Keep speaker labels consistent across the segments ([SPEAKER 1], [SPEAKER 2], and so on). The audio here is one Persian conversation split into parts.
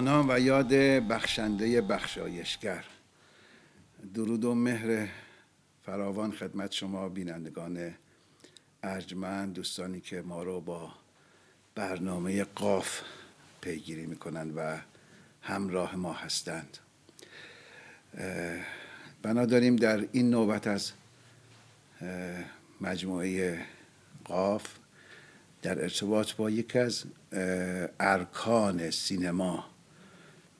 [SPEAKER 1] نام و یاد بخشنده بخشایشگر. درود و مهر فراوان خدمت شما بینندگان ارجمند دوستانی که ما رو با برنامه قاف پیگیری می‌کنند و همراه ما هستند. بنا داریم در این نوبت از مجموعه قاف در ارتباط با یکی از ارکان سینما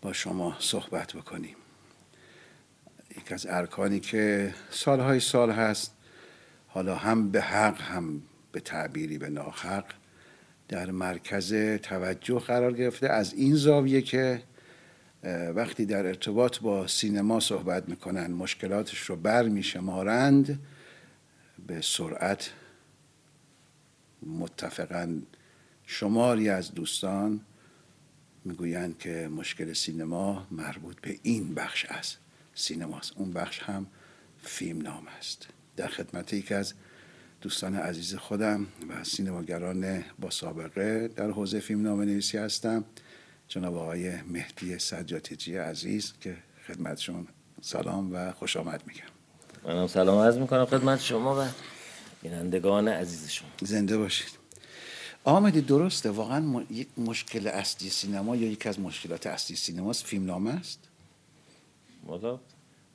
[SPEAKER 1] با شما صحبت بکنیم. یکی از ارکانی که سالهای سال هست حالا هم به حق هم به تعبیری به ناحق در مرکز توجه قرار گرفته از این زاویه که وقتی در ارتباط با سینما صحبت می‌کنن مشکلاتش رو بر میشمارند به سرعت متفقا شماری از دوستان می‌گویند که مشکل سینما مربوط به این بخش از سینماست. اون بخش هم فیلم نام است. در خدمت یکی از دوستان عزیز خودم و سینماگران با سابقه در حوزه فیلم نام نویسی هستم جناب آقای مهدی سجاتیجی عزیز که خدمتشون سلام و خوش آمد میگم.
[SPEAKER 2] منم سلام عرض می‌کنم خدمت شما و بینندگان عزیز شما
[SPEAKER 1] زنده باشید. آمدی درسته واقعا یک مشکل اصلی سینما یا یکی از مشکلات اصلی سینماست فیلم نامه است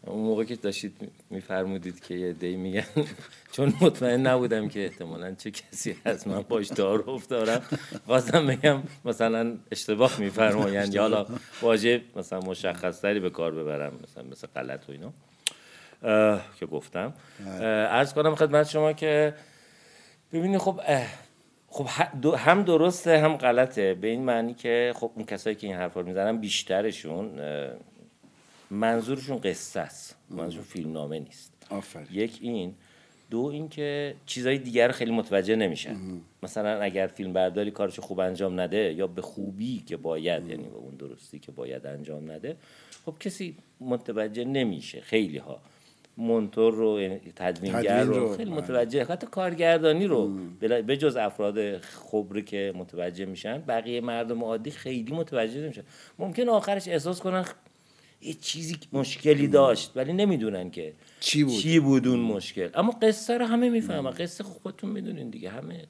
[SPEAKER 2] اون موقع که داشتید میفرمودید که یه دی میگن چون مطمئن نبودم که احتمالا چه کسی هست من باش تعارف دارم خواستم بگم مثلا اشتباه میفرمایند یا حالا واژه مثلا مشخص تری به کار ببرم مثلا مثل غلط و اینا که گفتم. عرض کنم خدمت شما که ببینید خب خب هم درسته هم غلطه. به این معنی که خب اون کسایی که این حرفا می‌زنن بیشترشون منظورشون قصه است. منظور فیلم نامه نیست.
[SPEAKER 1] آفر.
[SPEAKER 2] یک این. دو اینکه چیزهای دیگر خیلی متوجه نمیشن. مثلا اگر فیلم برداری کارش خوب انجام نده یا به خوبی که باید یعنی به اون درستی که باید انجام نده خب کسی متوجه نمیشه خیلی ها مونتور رو یعنی تدوینگر رو, رو. خیلی بله. متوجه حتی کارگردانی رو. به جز افراد خبره که متوجه میشن بقیه مردم عادی خیلی متوجه نمیشن. ممکن آخرش احساس کنن یه چیزی مشکلی داشت ولی نمی‌دونن که
[SPEAKER 1] چی بود,
[SPEAKER 2] چی بود اون مشکل. اما قصه رو همه می‌فهمن. قصه خودتون می‌دونین دیگه. همه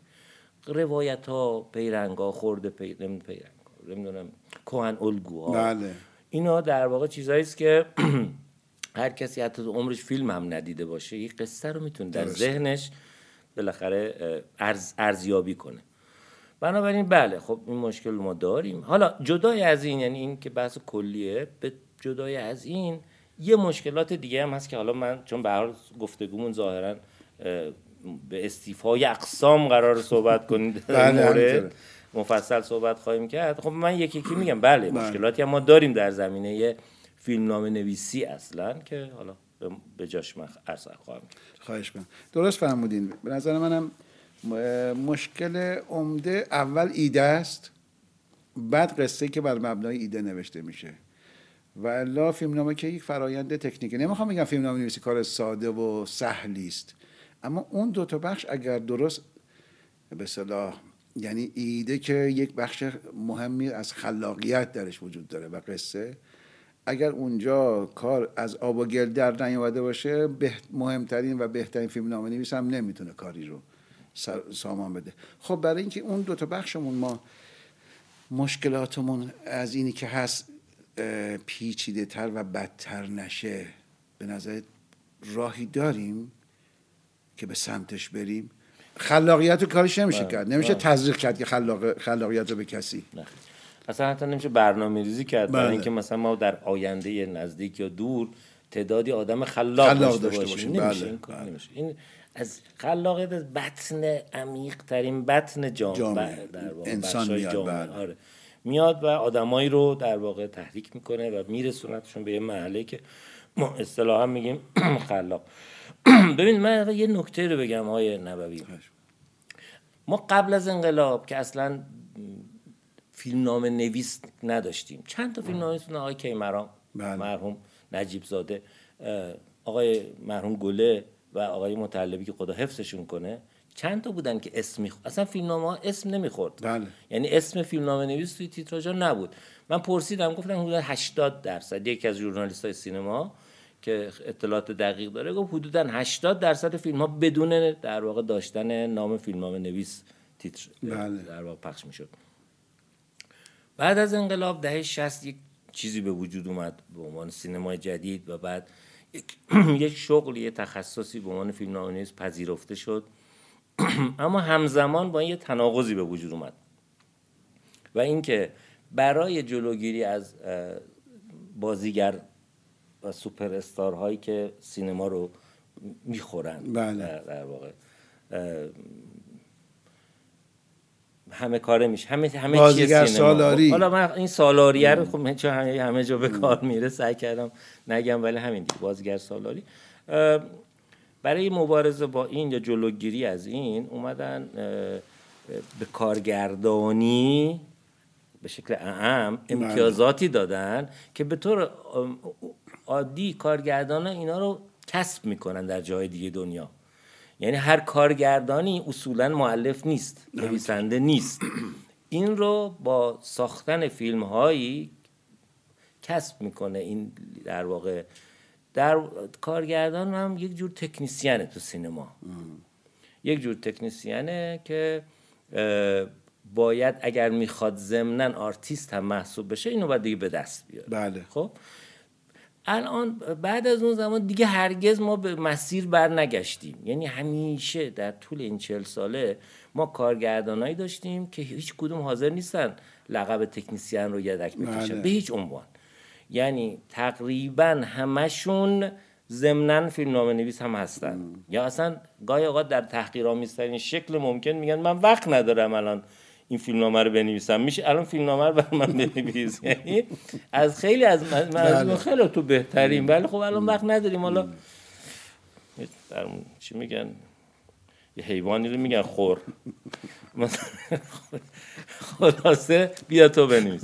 [SPEAKER 2] روایت ها پیرنگ ها خورده پی... پیرنگ نمی‌دونم کوهن الگوها
[SPEAKER 1] بله.
[SPEAKER 2] اینا در واقع چیزایی که هر کسی حتی تو عمرش فیلم هم ندیده باشه یه قصه رو می‌تونه در ذهنش بالاخره ارز، ارزیابی کنه. بنابراین بله خب این مشکل ما داریم. حالا جدای از این یعنی این که بحث کلیه به جدای از این یه مشکلات دیگه هم هست که حالا من چون به هر گفتگومون ظاهرا به استیفای اقسام قرار صحبت کنید
[SPEAKER 1] بله،
[SPEAKER 2] مورد. مفصل صحبت خواهیم کرد. خب من یکی یکی میگم. بله, بله. مشکلاتی هم ما داریم در زمینه فیلم نام نویسی اصلا که حالا به جاش من عرض خواهم
[SPEAKER 1] خواهش کنم درست فرمودین. به نظر منم مشکل عمده اول ایده است بعد قصه که بر مبنای ایده نوشته میشه. و الا فیلمنامه که یک فرایند تکنیکه. نمی‌خوام بگم فیلمنامه نویسی کار ساده و سهلی است. اما اون دو تا بخش اگر درست به صلاح یعنی ایده که یک بخش مهمی از خلاقیت درش وجود داره و قصه اگر اونجا کار از آب و گل در نیامده باشه مهمترین و بهترین فیلم نامه نویس هم نمی‌تونه کاری رو سامان بده. خب برای اینکه اون دو تا بخشمون ما مشکلاتمون از اینی که هست پیچیده تر و بدتر نشه به نظر راهی داریم که به سمتش بریم. خلاقیت رو کارش نمیشه کرد. نمیشه تزریق کرد که خلاق... خلاقیت رو به کسی.
[SPEAKER 2] اصلا حتی نمیشه برنامه ریزی کرد برای اینکه مثلا ما در آینده نزدیک یا دور تعدادی آدم خلاق,
[SPEAKER 1] خلاق داشته باشیم,
[SPEAKER 2] نمیشه. این, کار نمیشه. این از خلاقیت از بطن عمیق ترین بطن جامعه,
[SPEAKER 1] جامعه.
[SPEAKER 2] در واقع
[SPEAKER 1] انسان میاد
[SPEAKER 2] جامعه. آره. میاد و آدمایی رو در واقع تحریک می‌کنه و میرسونتشون به یه محله که ما اصطلاحا میگیم خلاق ببین من یه نکته رو بگم های نبوی ما قبل از انقلاب که اصلا فیلم نام نویس نداشتیم. چند تا فیلم نام نویس آقای کیمران
[SPEAKER 1] بله.
[SPEAKER 2] مرحوم نجیب زاده آقای مرحوم گله و آقای مطلبی که خدا حفظشون کنه. چند تا بودن که اسم می‌خورد اصلا فیلمنامه ها اسم نمی‌خورد.
[SPEAKER 1] بله.
[SPEAKER 2] یعنی اسم فیلمنامه نویس توی تیتراژ نبود. من پرسیدم گفتم حدود 80 درصد. یکی از ژورنالیست های سینما که اطلاعات دقیق داره گفت حدودا 80 درصد فیلم ها بدون در واقع داشتن نام فیلمنامه نویس تیتر
[SPEAKER 1] بله.
[SPEAKER 2] در واقع پخش می‌شد. بعد از انقلاب دهه 60 یک چیزی به وجود اومد به عنوان سینمای جدید و بعد یک, یک شغل یه تخصصی به عنوان فیلمنامه نویس پذیرفته شد اما همزمان با این یه تناقضی به وجود اومد و اینکه برای جلوگیری از بازیگر و سوپر استار هایی که سینما رو می‌خورن
[SPEAKER 1] بله.
[SPEAKER 2] در, واقع همه کاره میشه. همه همه سینما.
[SPEAKER 1] سالاری.
[SPEAKER 2] حالا من این سالاریه رو خب چون همه, همه جا به کار میره سعی کردم نگم ولی همین دیگه بازیگر سالاری. برای مبارزه با این یا جلوگیری از این اومدن به کارگردانی به شکل اعم امتیازاتی دادن که به طور عادی کارگردان اینا رو کسب می‌کنن در جای دیگه دنیا. یعنی هر کارگردانی اصولا معلف نیست نویسنده نیست. این رو با ساختن فیلم هایی کسب می‌کنه این در واقع. در کارگردان هم یک جور تکنیسیانه تو سینما. یک جور تکنیسیانه که باید اگر می‌خواد ضمنا آرتیست هم محسوب بشه اینو باید دیگه به دست بیاره.
[SPEAKER 1] بله.
[SPEAKER 2] خب؟ الان بعد از اون زمان دیگه هرگز ما به مسیر بر نگشتیم. یعنی همیشه در طول این چل ساله ما کارگردانایی داشتیم که هیچ کدوم حاضر نیستن لقب تکنیسیان رو یدک بکشن.
[SPEAKER 1] بله.
[SPEAKER 2] به هیچ عنوان. یعنی تقریبا همشون ضمنا فیلمنامه نویس هم هستن. یا اصلا گاهی اوقات در تحقیرآمیزترین شکل ممکن میگن من وقت ندارم الان این فیلمنامه رو بنویسم. میشه الان فیلمنامه رو بر من بنویس. یعنی از خیلی از من از اون خیلی تو بهترین ولی خب الان وقت نداریم. حالا چی میگن؟ یه حیوانی رو میگن خور. خلاصه بیا تو بنویس.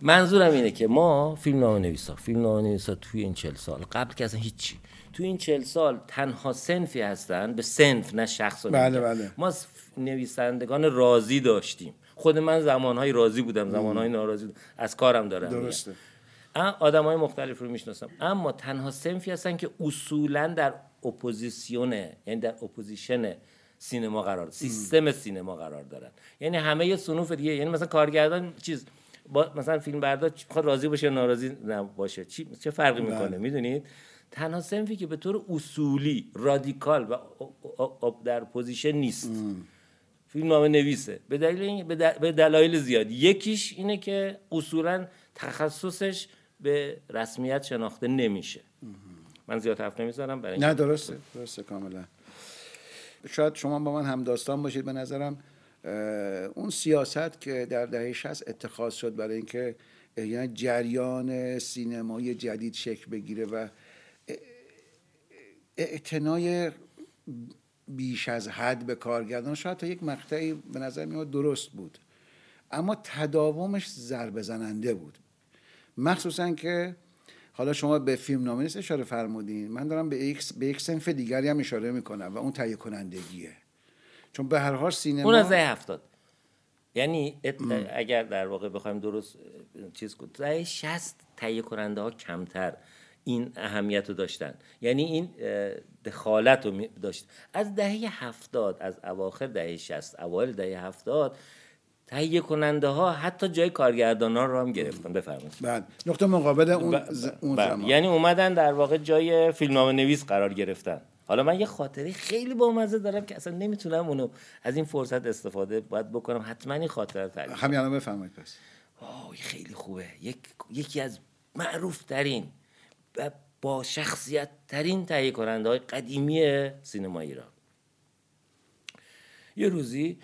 [SPEAKER 2] منظورم اینه که ما فیلم نامه نویسا. فیلم نامه نویسا توی این چل سال. قبل که اصلا هیچی. توی این چل سال تنها صنفی هستن. به صنف نه شخص
[SPEAKER 1] بله،. بله.
[SPEAKER 2] ما نویسندگان راضی داشتیم. خود من زمانهای راضی بودم زمانهای ناراضی بودم. از کارم دارم. میگم.
[SPEAKER 1] درسته.
[SPEAKER 2] آدم های مختلف رو می‌شناسم. اما تنها صنفی هستن که اصولا در اپوزیسیونه یعنی در opposition سینما قرار سیستم سینما قرار دارن. یعنی همه یه صنوف دیگه. یعنی مثلا کارگردان چیز با مثلا فیلم بردار می‌خواد راضی باشه یا ناراضی نباشه؟ چی چه فرقی می‌کنه؟ می‌دونید؟ تنها صنفی که به طور اصولی رادیکال و در اپوزیسیونیسته. فیلمنامه نویسه. به دلیل به دل- به دلایل زیاد یکیش اینه که اصولا تخصصش به رسمیت شناخته نمیشه. من زیاد حرف نمی‌زنم برای
[SPEAKER 1] نه درسته. درسته کاملا. شاید شما با من هم داستان باشید به نظرم. اون سیاست که در دهه 60 اتخاذ شد برای اینکه یعنی جریان سینمایی جدید شکل بگیره و اعتنای بیش از حد به کارگردان. شاید تا یک مقطعی به نظر میاد درست بود. اما تداومش ضربه زننده بود. مخصوصا که حالا شما به فیلم نامه نیست اشاره فرمودین. من دارم به یک, به یک سنف دیگری هم اشاره می‌کنم و اون تهیه کنندگیه چون به هر حال سینما
[SPEAKER 2] اون از هفتاد. یعنی اگر در واقع بخوایم درست چیز کنیم دهه شست تهیه کننده ها کمتر. این اهمیت رو داشتن. یعنی این دخالت رو داشت. از دهه هفتاد از اواخر دهه شست اوایل دهه هفتاد تهیه کننده ها حتی جای کارگردان ها رو هم گرفتن. بفرمایید.
[SPEAKER 1] بعد نقطه مقابل اون, ز- اون
[SPEAKER 2] بله.
[SPEAKER 1] زمان.
[SPEAKER 2] یعنی اومدن در واقع جای فیلمنامه نویس قرار گرفتن. حالا من یه خاطره خیلی بامزه دارم که اصلا نمی‌تونم اونو از این فرصت استفاده باید بکنم. حتما این خاطره تعریف
[SPEAKER 1] همین الان بفرمایید پس.
[SPEAKER 2] خیلی خوبه. یک یکی از معروف ترین و با شخصیت ترین تهیه کننده های قدیمی سینما ایران. یه روزی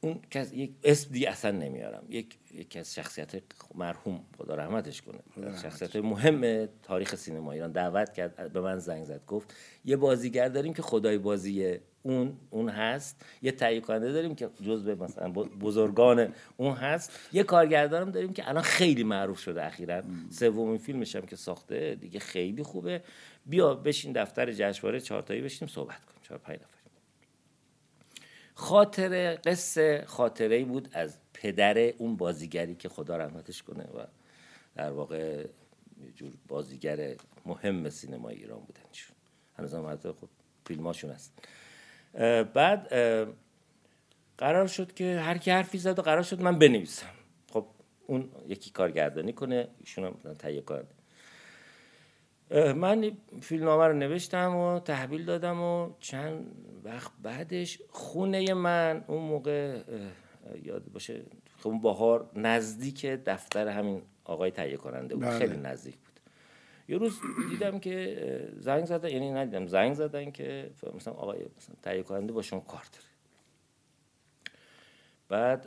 [SPEAKER 2] اون کس یک اسم دیگه اصلا نمیارم. یک یکی از شخصیت مرحوم خدا رحمتش کنه. شخصیت مهم تاریخ سینما ایران. دعوت کرد به من زنگ زد گفت یه بازیگر داریم که خدای بازی اون اون هست. یه تهیه کننده داریم که جزء مثلا بزرگان اون هست. یه کارگردانم داریم که الان خیلی معروف شده اخیرا. سومین فیلمش هم که ساخته دیگه خیلی خوبه. بیا بشین دفتر جشنواره چهارتایی بشیم صحبت کنیم. چهار پنج نفر. خاطره قصه خاطره بود از پدر اون بازیگری که خدا رحمتش کنه و در واقع یه جور بازیگر مهم سینما ایران بودنشون هنوز هم خب فیلماشون هست. بعد قرار شد که هر کی حرفی زد و قرار شد من بنویسم. خب اون یکی کارگردانی کنه ایشون هم تهیه کنه من فیلمنامه رو نوشتم و تحویل دادم و چند وقت بعدش خونه من اون موقع یاد باشه خب اون بهار نزدیک دفتر همین آقای تهیه کننده بود. بله. خیلی نزدیک یه روز دیدم که زنگ زدن یعنی ندیدم زنگ زدن که مثلا آقای مثلا تهیه کننده با شما کار داره. بعد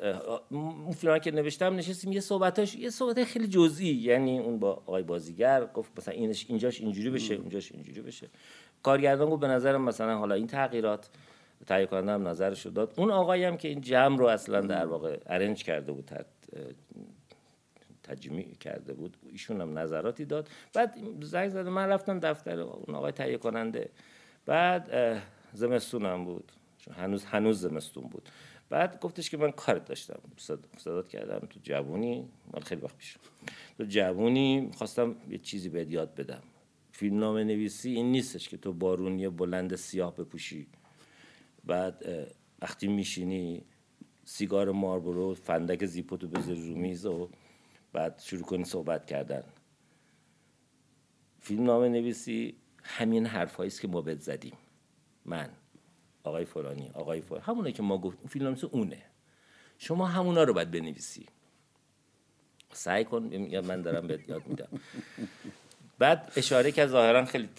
[SPEAKER 2] اون فیلم که نوشتم نشستیم یه صحبتاش یه صحبت خیلی جزئی یعنی اون با آقای بازیگر گفت مثلا اینش اینجاش اینجوری بشه اونجاش اینجوری بشه. کارگردان گفت به نظرم مثلا حالا این تغییرات تهیه کننده هم نظرش رو داد. اون آقایی هم که این جمع رو اصلا در واقع ارنج کرده بود تجمیع کرده بود. ایشون هم نظراتی داد. بعد زنگ زده من رفتم دفتر اون آقای تهیه کننده. بعد زمستونم بود. چون هنوز هنوز زمستون بود. بعد گفتش که من کارت داشتم. صدات کردم. تو جوونی؟ مال خیلی وقت پیش. تو جوونی خواستم یه چیزی بهت یاد بدم. فیلم نام نویسی این نیستش که تو بارونی بلند سیاه بپوشی. بعد وقتی میشینی سیگار ماربرو فندک زیپوتو بذاری رو میز و بعد شروع کنی صحبت کردن. فیلم نام نویسی همین حرفایی است که ما بهت زدیم. من آقای فلانی آقای فلانی همونه که ما گفتیم. فیلم نام اونه. شما همونا رو باید بنویسی. سعی کن. یا من دارم بهت یاد میدم. بعد اشاره که ظاهرا خیلی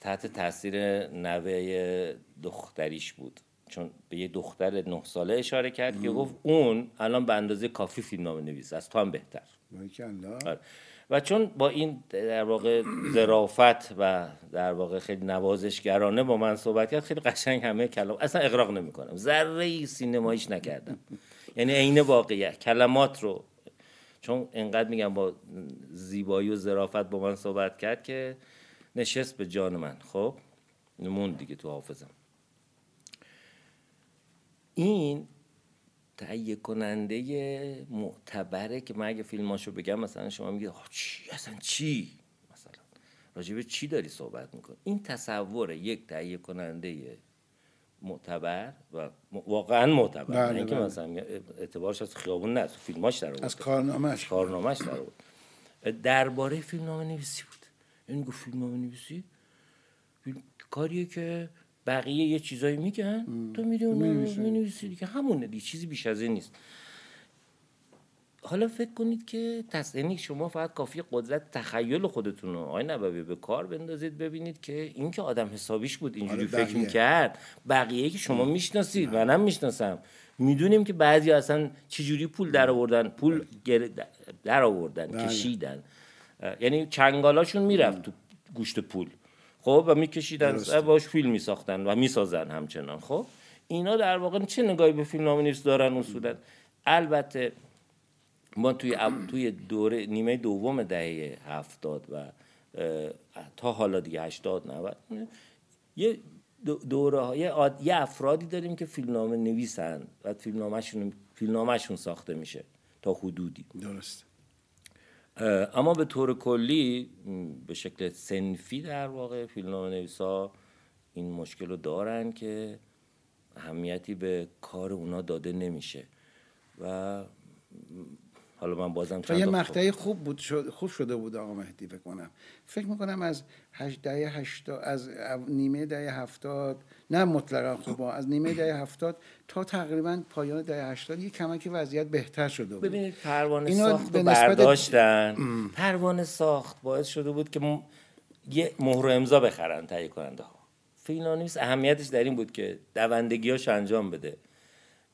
[SPEAKER 2] تحت تاثیر نوه دختریش بود. چون به یه دختر نه ساله اشاره کرد که گفت اون الان به اندازه کافی فیلم نویس. از تو هم بهتر. و چون با این در واقع ظرافت و در واقع خیلی نوازشگرانه با من صحبت کرد خیلی قشنگ همه کلام اصلا اقراق نمی‌کنم. ذره ای سینماییش نکردم. یعنی عین واقعیت. کلمات رو چون انقدر میگم با زیبایی و ظرافت با من صحبت کرد که نشست به جان من. خب نمون دیگه تو حافظم. این تهیه کننده معتبره که من اگه فیلماشو بگم مثلا شما میگید چی؟ اصلا چی؟ مثلا راجبه چی داری صحبت میکن این تصور یک تهیه کننده معتبر و واقعا معتبر بله اینکه بله. مثلا اعتبارش از خیابون نه فیلماش در
[SPEAKER 1] از کارنامهش
[SPEAKER 2] کارنامهش در درباره فیلمنامه نویسی بود. این گفت فیلمنامه نویسی کاریه که بقیه یه چیزایی میگن تو میری اون می‌نویسی. دیگه. همونه دیگه چیزی بیش از این نیست. حالا فکر کنید که یعنی شما فقط کافی قدرت تخیل خودتون رو آقای نبوی به کار بندازید ببینید که این که آدم حسابیش بود اینجوری آره فکر می‌کرد بقیه که شما می‌شناسید منم می‌شناسم. می‌دونیم که بعضی اصلا چجوری پول در آوردن پول در آوردن بله. کشیدن. یعنی چنگالاشون می‌رفت تو گوشت پول. خب و میکشیدن باش فیلم میساختن و می‌سازن همچنان. خب اینا در واقع چه نگاهی به فیلم نام دارن اصولا البته ما توی توی دوره نیمه دوم دهه هفتاد و تا حالا دیگه هشتاد 90 یه دوره یه افرادی داریم که فیلمنامه نویسن و فیلمنامهشون فیلمنامهشون ساخته میشه تا حدودی.
[SPEAKER 1] درست
[SPEAKER 2] اما به طور کلی به شکل سنفی در واقع فیلمنامه نویسا این مشکل رو دارن که اهمیتی به کار اونا داده نمیشه. و حالا من بازم
[SPEAKER 1] چند یه مقطعی خوب بود شد خوب شده بود آقا مهدی فکر کنم. فکر می‌کنم از دهه هشتاد از نیمه دهه هفتاد نه مطلقا خوب از نیمه دهه هفتاد تا تقریبا پایان دهه هشتاد یه کمکی وضعیت بهتر شده بود.
[SPEAKER 2] ببینید پروانه ساخت به برداشتن. پروانه ساخت باعث شده بود که یه مهر امضا بخرن تهیه کننده ها. فیلانویس اهمیتش در این بود که دوندگیاش انجام بده.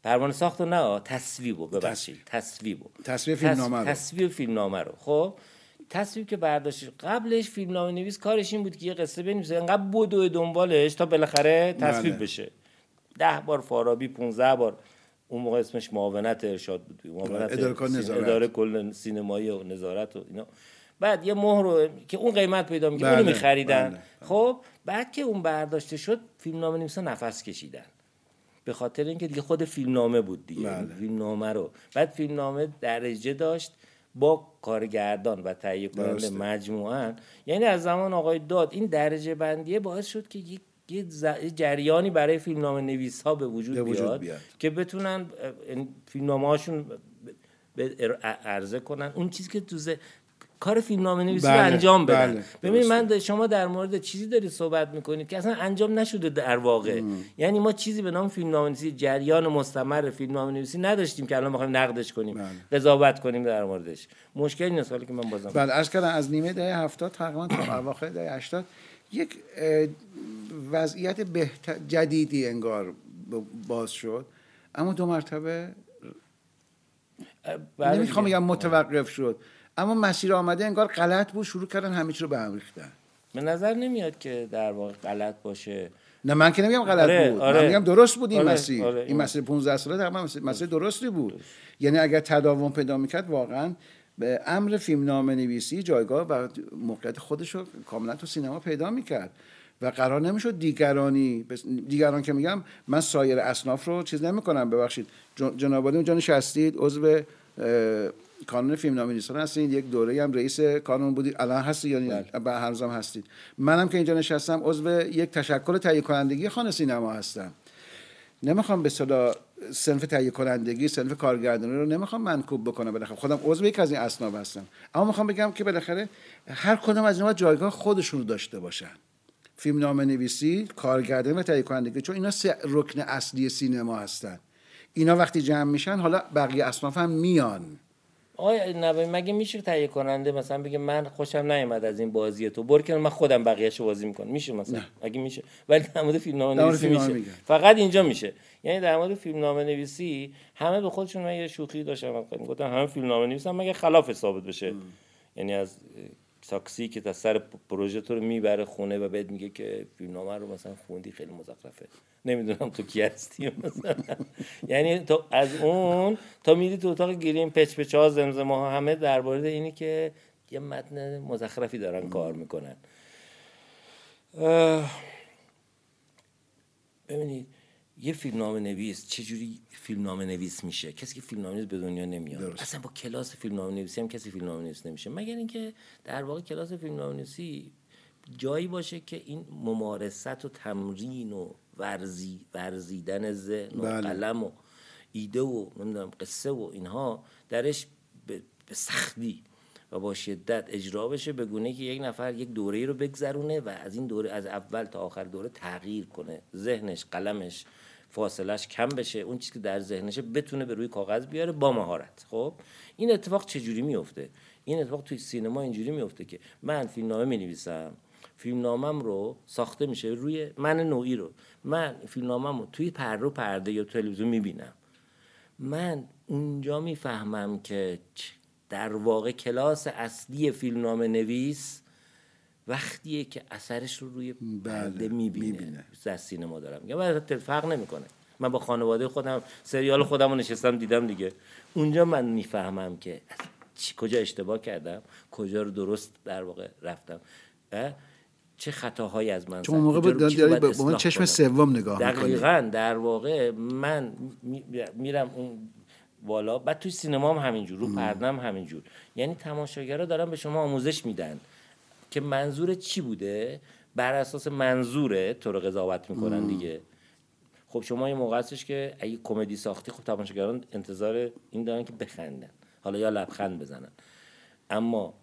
[SPEAKER 2] پروانه ساخت نه تصویبو ببخشید تصویبو
[SPEAKER 1] تصویب فیلمنامه رو.
[SPEAKER 2] تصویب فیلمنامه رو. خب تصویب که برداشت قبلش فیلمنامه نویس کارش این بود که یه قصه بنویسه انقدر بدو دنبالش تا بالاخره تصویب بله. بشه. ده بار فارابی 15 بار. اون موقع اسمش معاونت ارشاد بود. معاونت
[SPEAKER 1] اداره نظارت.
[SPEAKER 2] اداره کل سینمایی و نظارت و اینا. بعد یه مهر رو که اون قیمت پیدا می‌کنه
[SPEAKER 1] بله،
[SPEAKER 2] اونو میخریدن.
[SPEAKER 1] بله،
[SPEAKER 2] خب بعد که اون برداشته شد فیلمنامه نویسا نفس کشیدن. به خاطر اینکه دیگه خود فیلمنامه بود دیگه
[SPEAKER 1] بله.
[SPEAKER 2] فیلمنامه رو بعد فیلمنامه درجه داشت با کارگردان و تهیه کننده. مجموعا یعنی از زمان آقای داد این درجه بندیه باعث شد که یک یه ز- جریانی برای فیلمنامه نویس ها به وجود,
[SPEAKER 1] به وجود
[SPEAKER 2] بیاد,
[SPEAKER 1] بیاد.
[SPEAKER 2] که بتونن فیلمنامه هاشون عرضه کنن اون چیزی که تو کار فیلمنامه نویسی رو
[SPEAKER 1] بله،
[SPEAKER 2] انجام بدن
[SPEAKER 1] بله، درسته.
[SPEAKER 2] من شما در مورد چیزی دارید صحبت می‌کنید که اصلا انجام نشده در واقع یعنی ما چیزی به نام فیلمنامه نویسی جریان مستمر فیلمنامه نویسی نداشتیم که الان بخوایم نقدش کنیم
[SPEAKER 1] بله.
[SPEAKER 2] قضاوت کنیم در موردش مشکلی نیست حالا که من بازم
[SPEAKER 1] بله از کردم از نیمه دهه هفتاد تقریبا تا اواخر دهه هشتاد یک اه، وضعیت بهتر جدیدی انگار باز شد اما دو مرتبه
[SPEAKER 2] بله
[SPEAKER 1] نمی‌خوام. بگم متوقف شد اما مسیر آمده انگار غلط بود شروع کردن همه چی رو به هم ریختن.
[SPEAKER 2] به نظر نمیاد که در واقع غلط باشه.
[SPEAKER 1] نه من که نمیگم غلط
[SPEAKER 2] آره،
[SPEAKER 1] بود.
[SPEAKER 2] آره.
[SPEAKER 1] من میگم درست بود این
[SPEAKER 2] آره،
[SPEAKER 1] مسیر.
[SPEAKER 2] آره،
[SPEAKER 1] این
[SPEAKER 2] این
[SPEAKER 1] مسیر 15 ساله تقریبا مسیر, مسیر درستی بود. یعنی اگر تداوم پیدا می‌کرد واقعا به امر فیلمنامه نویسی جایگاه و موقعیت خودش رو کاملا تو سینما پیدا می‌کرد. و قرار نمی‌شد دیگرانی دیگران که میگم من سایر اصناف رو چیز نمی‌کنم ببخشید. جن- جناب اونجا نشستید عضو کانون فیلمنامه نویسان هستید یک دوره هم رئیس کانون بودید الان هستید یعنی به هنوز هم هستید منم که اینجا نشستم عضو یک تشکل تهیه کنندگی خانه سینما هستم. نمی‌خوام به صدا سنف تهیه کنندگی سنف کارگردانی رو نمی‌خوام منکوب بکنم بالاخره. خودم عضو یک از این اسناد هستم. اما می‌خوام بگم که بالاخره هر کدام از اینا جایگاه خودشون رو داشته باشن. فیلمنامه نویسی کارگردانی و تهیه کنندگی چون اینا سه رکن اصلی سینما هستن. اینا وقتی جمع میشن حالا بقیه اصناف هم میان.
[SPEAKER 2] آیا نبی مگه میشه تهیه کننده مثلا بگه من خوشم نیومد از این بازی تو؟ برو کنار من خودم بقیه‌شو بازی می‌کنم. میشه مثلا؟ مگه میشه؟ ولی در مورد فیلمنامه نویسی میشه. فقط اینجا میشه. یعنی در مورد فیلمنامه نویسی همه به خودشون من یه شوخی داشتم. گفتم همه فیلمنامه نویسن مگه خلاف ثابت بشه؟ یعنی از تاکسی که تا سر پروژه تو رو می‌بره خونه و بهت میگه که فیلمنامه رو مثلا خوندی خیلی مزخرفه. نمی‌دونم تو کی هستی مثلا. یعنی تو از اون تا میری تو اتاق گیریم پچ پچ ها زمزمه ها همه در مورد اینی که یه متن مزخرفی دارن کار می‌کنن. ببینید یه فیلمنامه نویس چجوری فیلمنامه نویس میشه کسی که فیلمنامه نویس به دنیا نمیاد
[SPEAKER 1] درست.
[SPEAKER 2] اصلا با کلاس فیلمنامه نویسی هم کسی فیلمنامه نویس نمیشه مگر اینکه در واقع کلاس فیلمنامه نویسی جایی باشه که این ممارست و تمرین و ورزی ورزیدن ذهن و
[SPEAKER 1] بله.
[SPEAKER 2] قلم و ایده و نمی‌دونم قصه و اینها درش به, به سختی و با شدت اجرا بشه به گونه که یک نفر یک دوره رو بگذرونه و از این دوره از اول تا آخر دوره تغییر کنه ذهنش قلمش فاصلش کم بشه اون چیزی که در ذهنشه بتونه به روی کاغذ بیاره با مهارت. خب؟ این اتفاق چجوری میفته؟ این اتفاق توی سینما اینجوری میفته که من فیلمنامه می نویسم فیلمنامم رو ساخته میشه روی من نوعی رو. من فیلمنامم رو توی پر رو پرده یا تلویزیون می‌بینم. من اونجا می‌فهمم که در واقع کلاس اصلی فیلمنامه نویس وقتیه که اثرش رو روی پرده می‌بینه.
[SPEAKER 1] می‌بینه.
[SPEAKER 2] در سینما دارم. میگم البته فرق نمی‌کنه. من با خانواده خودم سریال خودم رو نشستم دیدم دیگه. اونجا من می‌فهمم که از چی کجا اشتباه کردم کجا رو درست در واقع رفتم؟ چه خطاهایی از من
[SPEAKER 1] چون؟ موقع به
[SPEAKER 2] اصلاح
[SPEAKER 1] چشم؟ سوم نگاه
[SPEAKER 2] دقیقا در واقع من می- میرم اون بالا. بعد توی سینما هم همینجور رو پردم همینجور. یعنی تماشاگرها دارن به شما آموزش میدن. که منظور چی بوده؟ بر اساس منظوره تو رو قضاوت می‌کنن دیگه. خب شما یه موقع هستش که اگه کمدی ساختی خب تماشاگران انتظار این دارن که بخندن. حالا یا لبخند بزنن. اما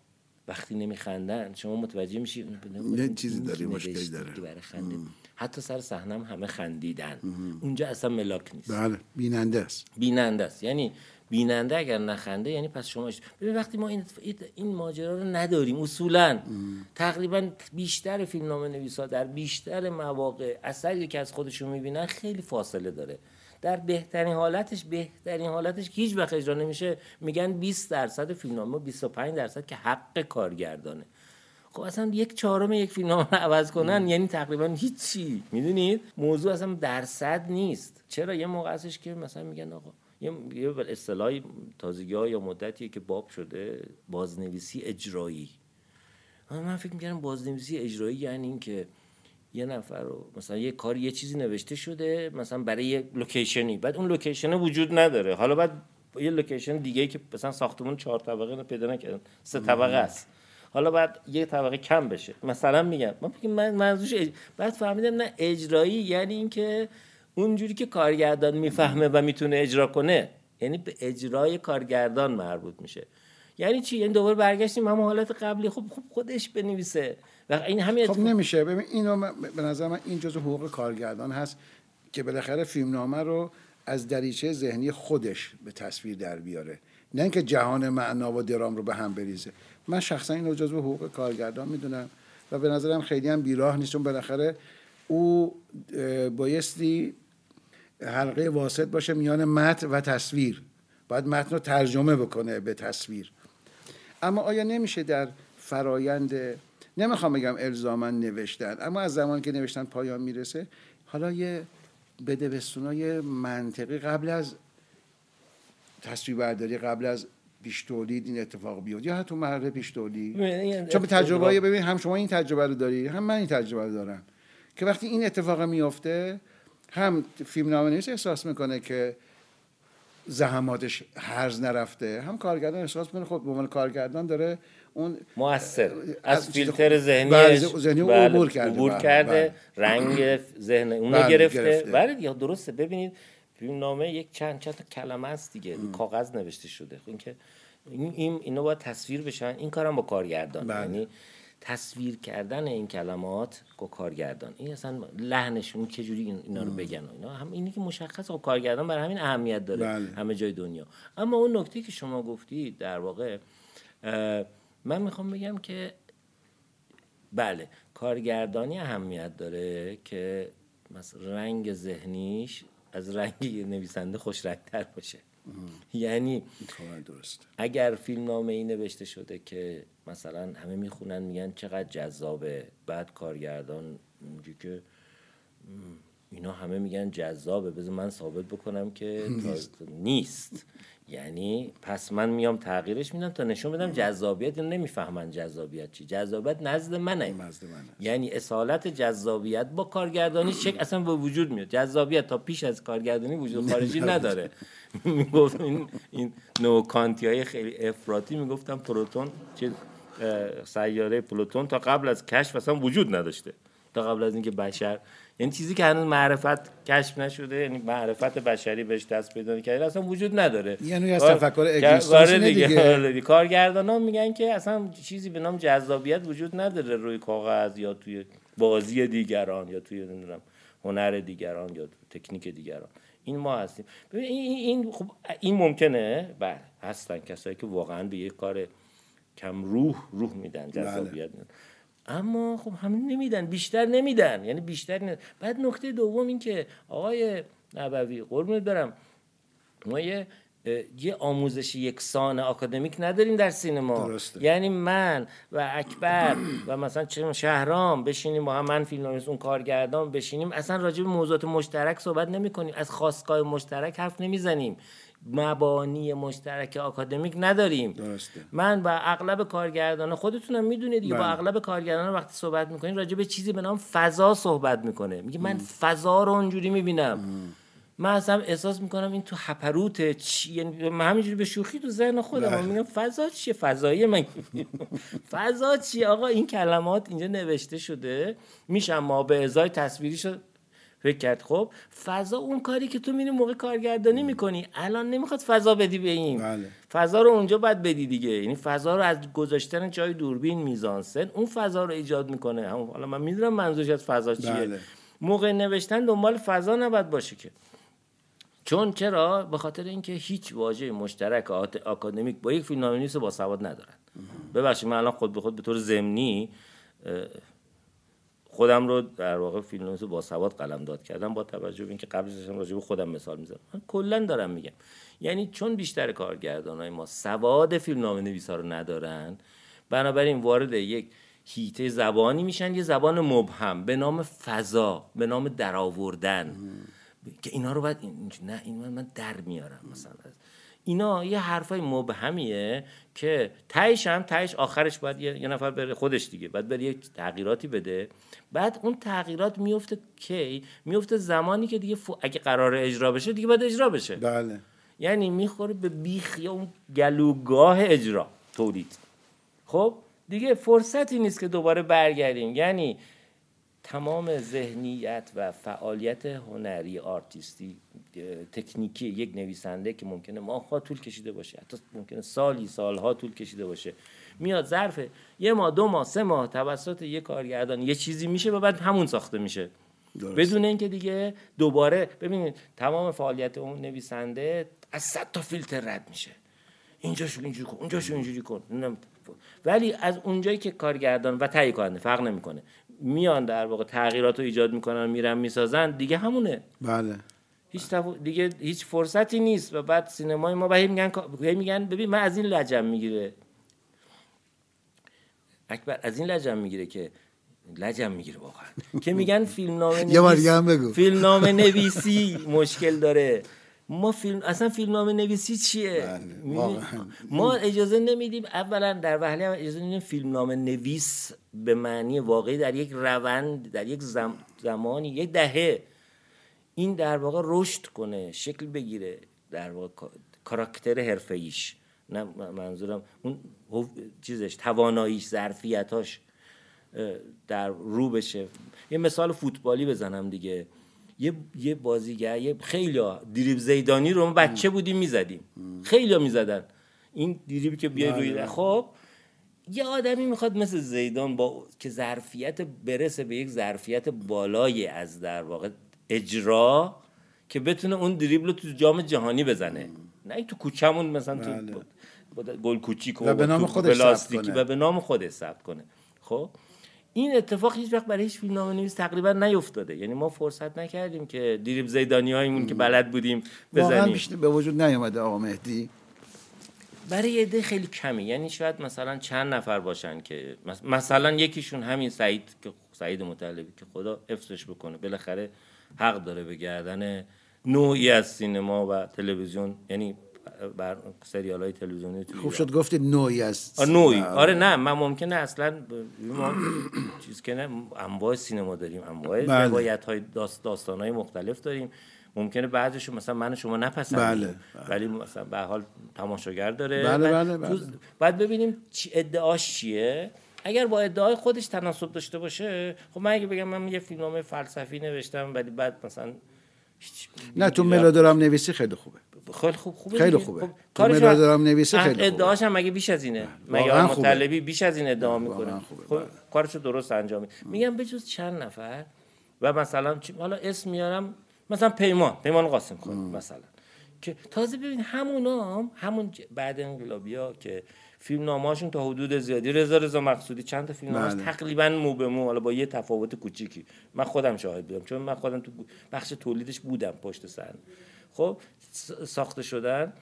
[SPEAKER 2] وقتی نمیخندن شما متوجه میشی
[SPEAKER 1] یه چیزی داری، مشکلی داره.
[SPEAKER 2] برای خنده حتی سر صحنه هم همه خندیدن. اونجا اصلا ملاک نیست.
[SPEAKER 1] بله بیننده است.
[SPEAKER 2] بیننده است. یعنی بیننده اگر نخنده یعنی پس شما ببین وقتی ما این این ماجرا رو نداریم اصولا تقریبا بیشتر فیلمنامه نویسا در بیشتر مواقع اثری که از خودشون می‌بینن خیلی فاصله داره. در بهترین حالتش بهترین حالتش که هیچ وقت اجرا نمیشه میگن 20 درصد فیلمنامه و 25 درصد که حق کارگردانه. خب اصلا یک چهارم یک فیلمنامه رو عوض کنن یعنی تقریبا هیچی. می‌دونید؟ موضوع اصلا درصد نیست. چرا؟ یه موقع هستش که مثلا میگن آقا یه یه اصطلاحی تازگی یا مدتی که باب شده بازنویسی اجرایی. من فکر می‌کردم بازنویسی اجرایی یعنی این که یه نفر رو مثلا یه کاری یه چیزی نوشته شده مثلا برای یه لوکیشنی. بعد اون لوکیشن وجود نداره. حالا بعد یه لوکیشن دیگه که مثلا ساختمون چهار طبقه پیدا نکردن. سه طبقه است. حالا بعد یه طبقه کم بشه. مثلا میگم من میگم من منظورش اج... بعد فهمیدم نه اجرایی یعنی اینکه اونجوری که کارگردان می‌فهمه و می‌تونه اجرا کنه یعنی به اجرای کارگردان مربوط میشه. یعنی چی؟ یعنی دوباره برگشتیم همون حالت قبلی. خب خب خودش بنویسه. و این همین
[SPEAKER 1] خب نمیشه. ببین اینو به نظر من این جزء حقوق کارگردان هست که بالاخره فیلمنامه رو از دریچه ذهنی خودش به تصویر در بیاره. نه اینکه جهان معنا و درام رو به هم بریزه. من شخصا این رو جزو حقوق کارگردان می‌دونم و به نظرم خیلی هم بیراه نیست چون بالاخره او بایستی حلقه واسط باشه میان متن و تصویر. باید متن رو ترجمه بکنه به تصویر. اما آیا نمیشه در فرایند نمی‌خوام بگم الزاما نوشتن اما از زمان که نوشتن پایان می‌رسه حالا یه بدبستونای منطقی قبل از تصویر برداری قبل از پیش تولید این اتفاق بیاد یا حتی مرحله پیش تولید؟ چون به تجربه ببین هم شما این تجربه رو داری هم من این تجربه رو دارم. که وقتی این اتفاق میفته هم فیلم نامه احساس می‌کنه که زحماتش هرز نرفته هم کارگردان احساس می‌کنه خب به عنوان کارگردان داره اون
[SPEAKER 2] موثر از فیلتر ذهنی
[SPEAKER 1] ذهنی بله، عبور کرده
[SPEAKER 2] عبور بله، کرده بله. رنگ ذهن اونو گرفته. بله یا درسته. ببینید فیلم نامه یک چند چند کلمه است دیگه. کاغذ نوشته شده. خب این که این این اینا باید تصویر بشن. این کارم با کارگردان. یعنی تصویر کردن این کلمات با کارگردان. این اصلا لحنشون چجوری اینا رو بگن اینا. هم اینی که مشخص با کارگردان برای همین اهمیت داره بله. همه جای دنیا. اما اون نکته که شما گفتی در واقع من می‌خوام بگم که بله کارگردانی اهمیت داره که مثلا رنگ ذهنیش از رنگ نویسنده خوش رنگتر باشه. یعنی
[SPEAKER 1] درست.
[SPEAKER 2] اگر فیلم نامه ای نوشته شده که مثلا همه می‌خونن میگن چقدر جذابه بعد کارگردان میگه که اینا همه میگن جذابه بذار من ثابت بکنم که نیست, نیست. یعنی پس من میام تغییرش میدم تا نشون بدم جذابیت اینو نمی‌فهمن جذابیت چی. جذابیت نزد منه.
[SPEAKER 1] نزد منه.
[SPEAKER 2] یعنی اصالت جذابیت با کارگردانی چک اصلا به وجود میاد. جذابیت تا پیش از کارگردانی وجود خارجی نداره. می‌گفت این این نوکانتی های خیلی افراطی می‌گفتم پروتون چه سیاره پلوتون تا قبل از کشف اصلا وجود نداشته. تا قبل از اینکه بشر یعنی چیزی که هنوز معرفت کشف نشده یعنی معرفت بشری بهش دست پیدا کرده اصلا وجود نداره.
[SPEAKER 1] یعنی از تفکر اگزیستانس دیگه,
[SPEAKER 2] دیگه. کارگردان میگن که اصلا چیزی به نام جذابیت وجود نداره روی کاغذ یا توی بازی دیگران یا توی نمی‌دونم هنر دیگران یا تکنیک دیگران. این ما هستیم. ببین این خب این ممکنه؟ بله هستن کسایی که واقعا به یک کار کم روح روح میدن جذابیت بله. اما خب همین نمیدن بیشتر نمیدن. یعنی بیشتر نمیدن. بعد نکته دوم این که آقای نبوی قربونت برم. ما یه یه آموزش یکسان اکادمیک نداریم در سینما.
[SPEAKER 1] درسته.
[SPEAKER 2] یعنی من و اکبر و مثلا چه شهرام بشینیم با هم من فیلم اون کارگردان بشینیم. اصلا راجع به موضوعات مشترک صحبت نمی کنیم از خواستگاه مشترک حرف نمی‌زنیم. مبانی مشترک آکادمیک نداریم.
[SPEAKER 1] درسته.
[SPEAKER 2] من با اغلب کارگردان خودتونم می‌دونید دیگه با بله. اغلب کارگردان وقتی صحبت می‌کنیم راجع به چیزی به نام فضا صحبت می‌کنه. میگه من فضا رو اونجوری می‌بینم. من اصلا احساس می‌کنم این تو هپروت چی یعنی من همینجوری به شوخی تو ذهن خودم بله. میگم فضا چیه؟ فضایی من. فضا چیه؟ آقا این کلمات اینجا نوشته شده. میشم ما به ازای تصویری شد فکر کرد خب فضا اون کاری که تو میری موقع کارگردانی می‌کنی. الان نمی‌خواد فضا بدی به این.
[SPEAKER 1] بله.
[SPEAKER 2] فضا رو اونجا باید بدی دیگه. یعنی فضا رو از گذاشتن جای دوربین میزانسن اون فضا رو ایجاد می‌کنه. همون حالا من می‌دونم منظورش از فضا چیه.
[SPEAKER 1] بله.
[SPEAKER 2] موقع نوشتن دنبال فضا نباید باشه که. چون چرا؟ به خاطر اینکه هیچ واژه مشترک آکادمیک با یک فیلمنامه‌نویس با سواد ندارن. ببخشید من الان خود به خود به طور ضمنی خودم رو در واقع فیلمنامه‌نویس با سواد قلم داد کردم با توجه به اینکه قبلش داشتم راجع به خودم مثال می‌زنم من کلا دارم میگم. یعنی چون بیشتر کارگردانای ما سواد فیلمنامه نویسا رو ندارن بنابراین وارد یک هیته زبانی میشن یه زبان مبهم به نام فضا به نام درآوردن. که اینا رو باید این نه این من, در میارم مثلا. اینا یه حرفای مبهمیه که تهش هم تهش آخرش باید یه, یه نفر بره خودش دیگه باید بره یه تغییراتی بده. بعد اون تغییرات میفته کی؟ میفته زمانی که دیگه اگه قرار اجرا بشه دیگه باید اجرا بشه.
[SPEAKER 1] بله.
[SPEAKER 2] یعنی می‌خوره به بیخ یا اون گلوگاه اجرا تولید. خب؟ دیگه فرصتی نیست که دوباره برگردیم. یعنی تمام ذهنیت و فعالیت هنری آرتیستی تکنیکی یک نویسنده که ممکنه ماهها طول کشیده باشه حتی ممکنه سالی سالها طول کشیده باشه میاد ظرف یه ماه دو ماه سه ماه توسط یه کارگردان یه چیزی میشه و بعد همون ساخته میشه. درست. بدون اینکه دیگه دوباره ببینید تمام فعالیت اون نویسنده از صد تا فیلتر رد میشه. اینجاشو اینجوری کن اونجاشو اینجوری کن. ولی از اونجایی که کارگردان و تهیه کننده فرق نمی‌کنه. میان در واقع تغییرات رو ایجاد می‌کنن میرن می‌سازن دیگه همونه.
[SPEAKER 1] بله.
[SPEAKER 2] هیچ دیگه هیچ فرصتی نیست و بعد سینمای ما به میگن میگن ببین من از این لجم می‌گیره. اکبر از این لجم می‌گیره که لجم می‌گیره واقعا. که میگن فیلمنامه نویسی فیلمنامه نویسی مشکل داره. ما فیلم اصلا فیلمنامه نویسی چیه؟ بله، ما اجازه نمیدیم اولا در وهله اجازه نمیدیم فیلمنامه نویس به معنی واقعی در یک روند در یک زمانی یک دهه این در واقع رشد کنه شکل بگیره در واقع کاراکتر حرفه‌ایش. نه منظورم اون چیزش تواناییش ظرفیتاش در رو بشه. یه مثال فوتبالی بزنم دیگه. یه یه بازیگر یه خیلی دریب زیدانی رو ما بچه بودیم می‌زدیم. خیلی می‌زدن. این دریبی که بیای روی بله. خب یه آدمی می‌خواد مثل زیدان با که ظرفیت برسه به یک ظرفیت بالای از در واقع اجرا که بتونه اون دریبل رو تو جام جهانی بزنه. نه تو کوچمون مثلا تو بله. گل کوچیک
[SPEAKER 1] و به نام خودش
[SPEAKER 2] و به نام خودش ثبت کنه. خب این اتفاق هیچ وقت برای هیچ فیلمنامه نویس تقریبا نیفتاده. یعنی ما فرصت نکردیم که دیریب زیدانی هایمون که بلد بودیم بزنیم.
[SPEAKER 1] به وجود نیومده آقا مهدی.
[SPEAKER 2] برای یه خیلی کمی یعنی شاید مثلا چند نفر باشن که مثلا یکیشون همین سعید که سعید مطلبی که خدا حفظش بکنه. بالاخره حق داره به گردن نوعی از سینما و تلویزیون. یعنی بر سریال های تلویزیونی
[SPEAKER 1] خوب شد گفتید نوعی از
[SPEAKER 2] نوعی آره نه من ممکنه اصلا ما چیز که نه انواع سینما داریم انواع بله. روایت های داست داستان های مختلف داریم ممکنه بعضیشو مثلا من شما نپسندیم بله. بله. ولی مثلا به حال تماشاگر داره
[SPEAKER 1] بله بله بله.
[SPEAKER 2] بعد ببینیم چی ادعاش چیه اگر با ادعای خودش تناسب داشته باشه خب من اگه بگم من یه فیلمنامه فلسفی نوشتم ولی بعد مثلا
[SPEAKER 1] نه تو ملودرام نویسی خیلی خوبه.
[SPEAKER 2] خیلی خوب خوبه
[SPEAKER 1] خیلی خوبه. تو ملودرام نویسی خیلی خوبه.
[SPEAKER 2] ادعاش هم مگه بیش از اینه؟ مگه مطلبی بیش از این ادعا می‌کنه؟ خب بله. کارشو درست انجام میده. میگم بجز چند نفر و مثلا حالا اسم میارم مثلا پیمان پیمان قاسم خان مثلا. که تازه ببین همونا هم همون بعد انقلابیا که فیلم نامه‌هاشون تا حدود زیادی. رضا رضا مقصودی چند تا فیلم بله. تقریبا مو به مو. حالا با یه تفاوت کوچیکی. من خودم شاهد بودم چون من خودم تو بخش تولیدش بودم پشت سر. خب ساخته شدن.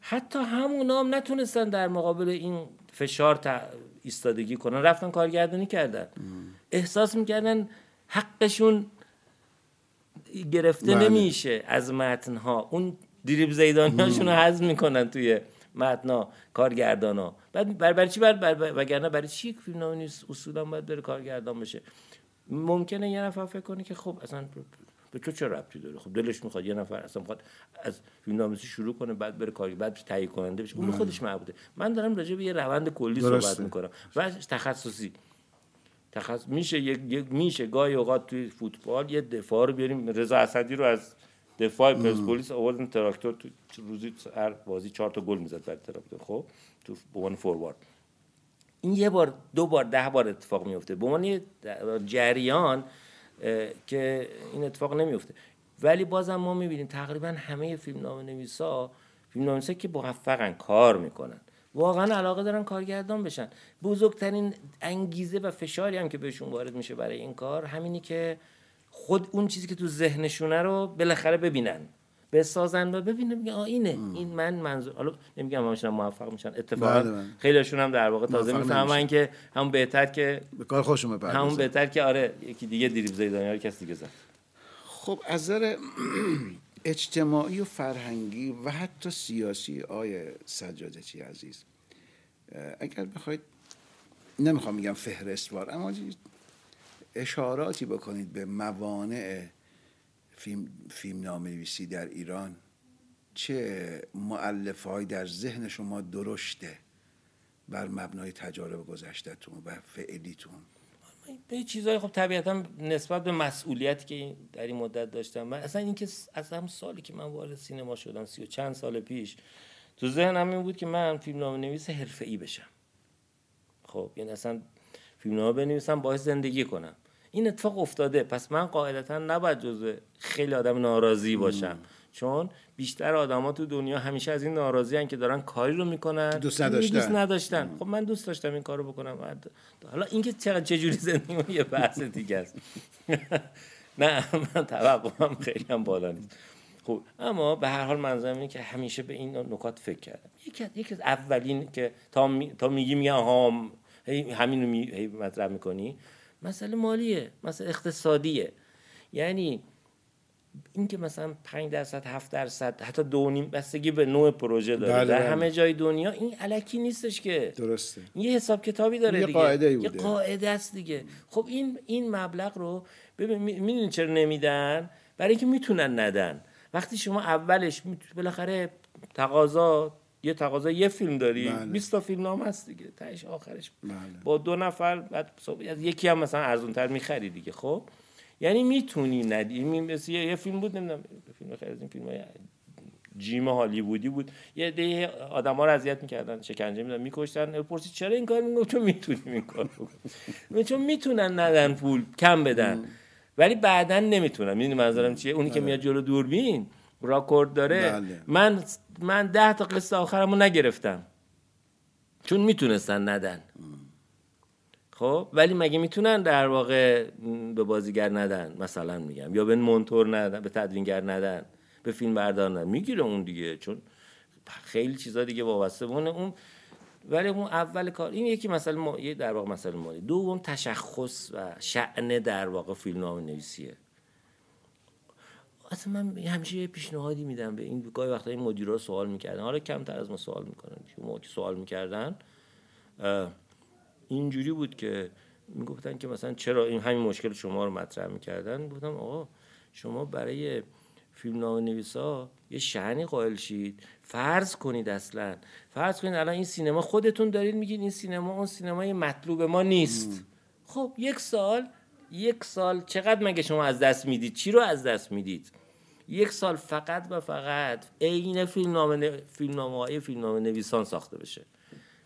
[SPEAKER 2] حتی همونا هم نتونستن در مقابل این فشار ایستادگی کنن. رفتن کارگردانی کردن. احساس می‌کردن حقشون گرفته بله. نمیشه از متنها. اون دریب زیدانی هاشون رو حذف می‌کنن توی متنا کارگردانا. بعد بر برای چی بر, بر, وگرنه برای چی فیلم نیست؟ اصولا باید بره کارگردان بشه ممکنه یه نفر فکر کنه که خب اصلا به تو چه ربطی داره؟ خب دلش می‌خواد یه نفر اصلا می‌خواد از فیلمنامه‌نویسی شروع کنه بعد بره کاری بعد تهیه کننده بشه. اون خودش معبوده. من دارم راجع به یه روند کلی صحبت می‌کنم. و تخصصی. تخصص میشه یک میشه گاهی اوقات توی فوتبال یه دفاع رو بیاریم. رضا اسدی رو از دفاع پرسپولیس آوردن تراکتور تو روزی هر بازی چهار تا گل می‌زد بعد تراکتور خب تو عنوان فوروارد این یه بار دو بار ده بار اتفاق میفته به عنوان جریان که این اتفاق نمیفته ولی بازم ما می‌بینیم تقریبا همه فیلم نام نویسا فیلم نویسا که موفقن کار می‌کنن واقعا علاقه دارن کارگردان بشن بزرگترین انگیزه و فشاری هم که بهشون وارد میشه برای این کار همینی که خود اون چیزی که تو ذهنشونه رو بالاخره ببینن. بسازن و ببینن میگن اینه. این من منظور حالا نمیگم همشون موفق میشن. اتفاقا بله، بله. خیلیشون هم در واقع تازه می‌فهمن که همون بهتر که
[SPEAKER 1] به کار خوشم
[SPEAKER 2] همون بهتر که آره یکی دیگه دریب زیدانی رو کسی دیگه زد.
[SPEAKER 1] خب از نظر اجتماعی و فرهنگی و حتی سیاسی آی سجادتی عزیز؟ اگر بخواید نمی‌خوام میگم فهرستوار اما اشاراتی بکنید به موانع فیلم, فیلم نامنویسی در ایران. چه معلف در ذهن شما درشته بر مبنای تجارب گذشتهتون و فعلیتون؟
[SPEAKER 2] به چیزهای خب طبیعتا نسبت به مسئولیتی که در این مدت داشتم. من اصلا اینکه از هم سالی که من وارد سینما شدم سی و چند سال پیش تو ذهنم این بود که من فیلم نام نویس حرفه بشم. خب یعنی اصلا فیلم نامه بنویسم باعث زندگی کنم. این اتفاق افتاده. پس من قاعدتا نباید جزو خیلی آدم ناراضی باشم. چون بیشتر آدما تو دنیا همیشه از این ناراضی هن که دارن کاری رو می‌کنن.
[SPEAKER 1] دوست نداشتن
[SPEAKER 2] دوست نداشتن. خب من دوست داشتم این کارو بکنم. حالا اینکه چقدر چجوری زندگی یه بحث دیگه است. نه من توقعم خیلی هم بالا نیست. خب اما به هر حال منظورم اینه که همیشه به این نکات فکر کردم. یکی از یکی از اولین که تا می... تا میگی میگن ها همین رو می... مطرح می‌کنی. مسئله مالیه مسئله اقتصادیه. یعنی اینکه مثلا 5 درصد 7 درصد حتی دو نیم بستگی به نوع پروژه داره. بله در بله. همه جای دنیا این علکی نیستش که.
[SPEAKER 1] درسته.
[SPEAKER 2] این یه حساب کتابی داره
[SPEAKER 1] یه
[SPEAKER 2] دیگه.
[SPEAKER 1] قاعده
[SPEAKER 2] یه قاعده است دیگه. خب این این مبلغ رو ببین می‌دونید چرا نمیدن؟ برای اینکه می‌تونن ندن. وقتی شما اولش بالاخره تقاضا یه تقاضا یه فیلم داری. بله. 20 تا فیلم نام هست دیگه. تهش آخرش. بله. با دو نفر بعد یکی هم مثلا ارزون تر می‌خری دیگه خب؟ یعنی می‌تونی ندی مثل یه فیلم بود نمی‌دونم فیلم خیلی از این فیلم های جیم هالیوودی بود. یه ده آدم ها رو اذیت می‌کردن شکنجه میدن میکشتن. پرسی چرا این کار می‌کنم چون می‌تونیم این کار چون می‌تونن ندن پول کم بدن. ولی بعدا نمی‌تونن. می‌دونی منظورم چیه؟ اونی که بله. میاد جلو دوربین راکورد داره بله. من من ده تا قصه آخرمو نگرفتم. چون می‌تونستن ندن. خب ولی مگه می‌تونن در واقع به بازیگر ندن؟ مثلا میگم یا به مونتور ندن به تدوینگر ندن به فیلم بردار ندن. می‌گیره اون دیگه چون خیلی چیزا دیگه وابسته بونه اون ولی اون اول کار این یکی مثلا ما یه در واقع مثلا مالی. دوم تشخص و شأن در واقع فیلمنامه نویسیه اصلا من همیشه یه پیشنهادی میدم به این گاهی وقتا این مدیرا سوال می‌کردن. حالا کمتر از ما سوال می‌کنن. شما که سوال می‌کردن اینجوری بود که می‌گفتن که مثلا چرا این همین مشکل شما رو مطرح می‌کردن؟ گفتم آقا شما برای فیلم نام نویسا یه شعنی قائل شید. فرض کنید اصلا. فرض کنید الان این سینما خودتون دارید میگید این سینما اون سینمای مطلوب ما نیست. خب یک سال یک سال چقدر مگه شما از دست می‌دید؟ چی رو از دست می‌دید؟ یک سال فقط و فقط عین فیلم نام فیلم نامه فیلم نویسان ساخته بشه.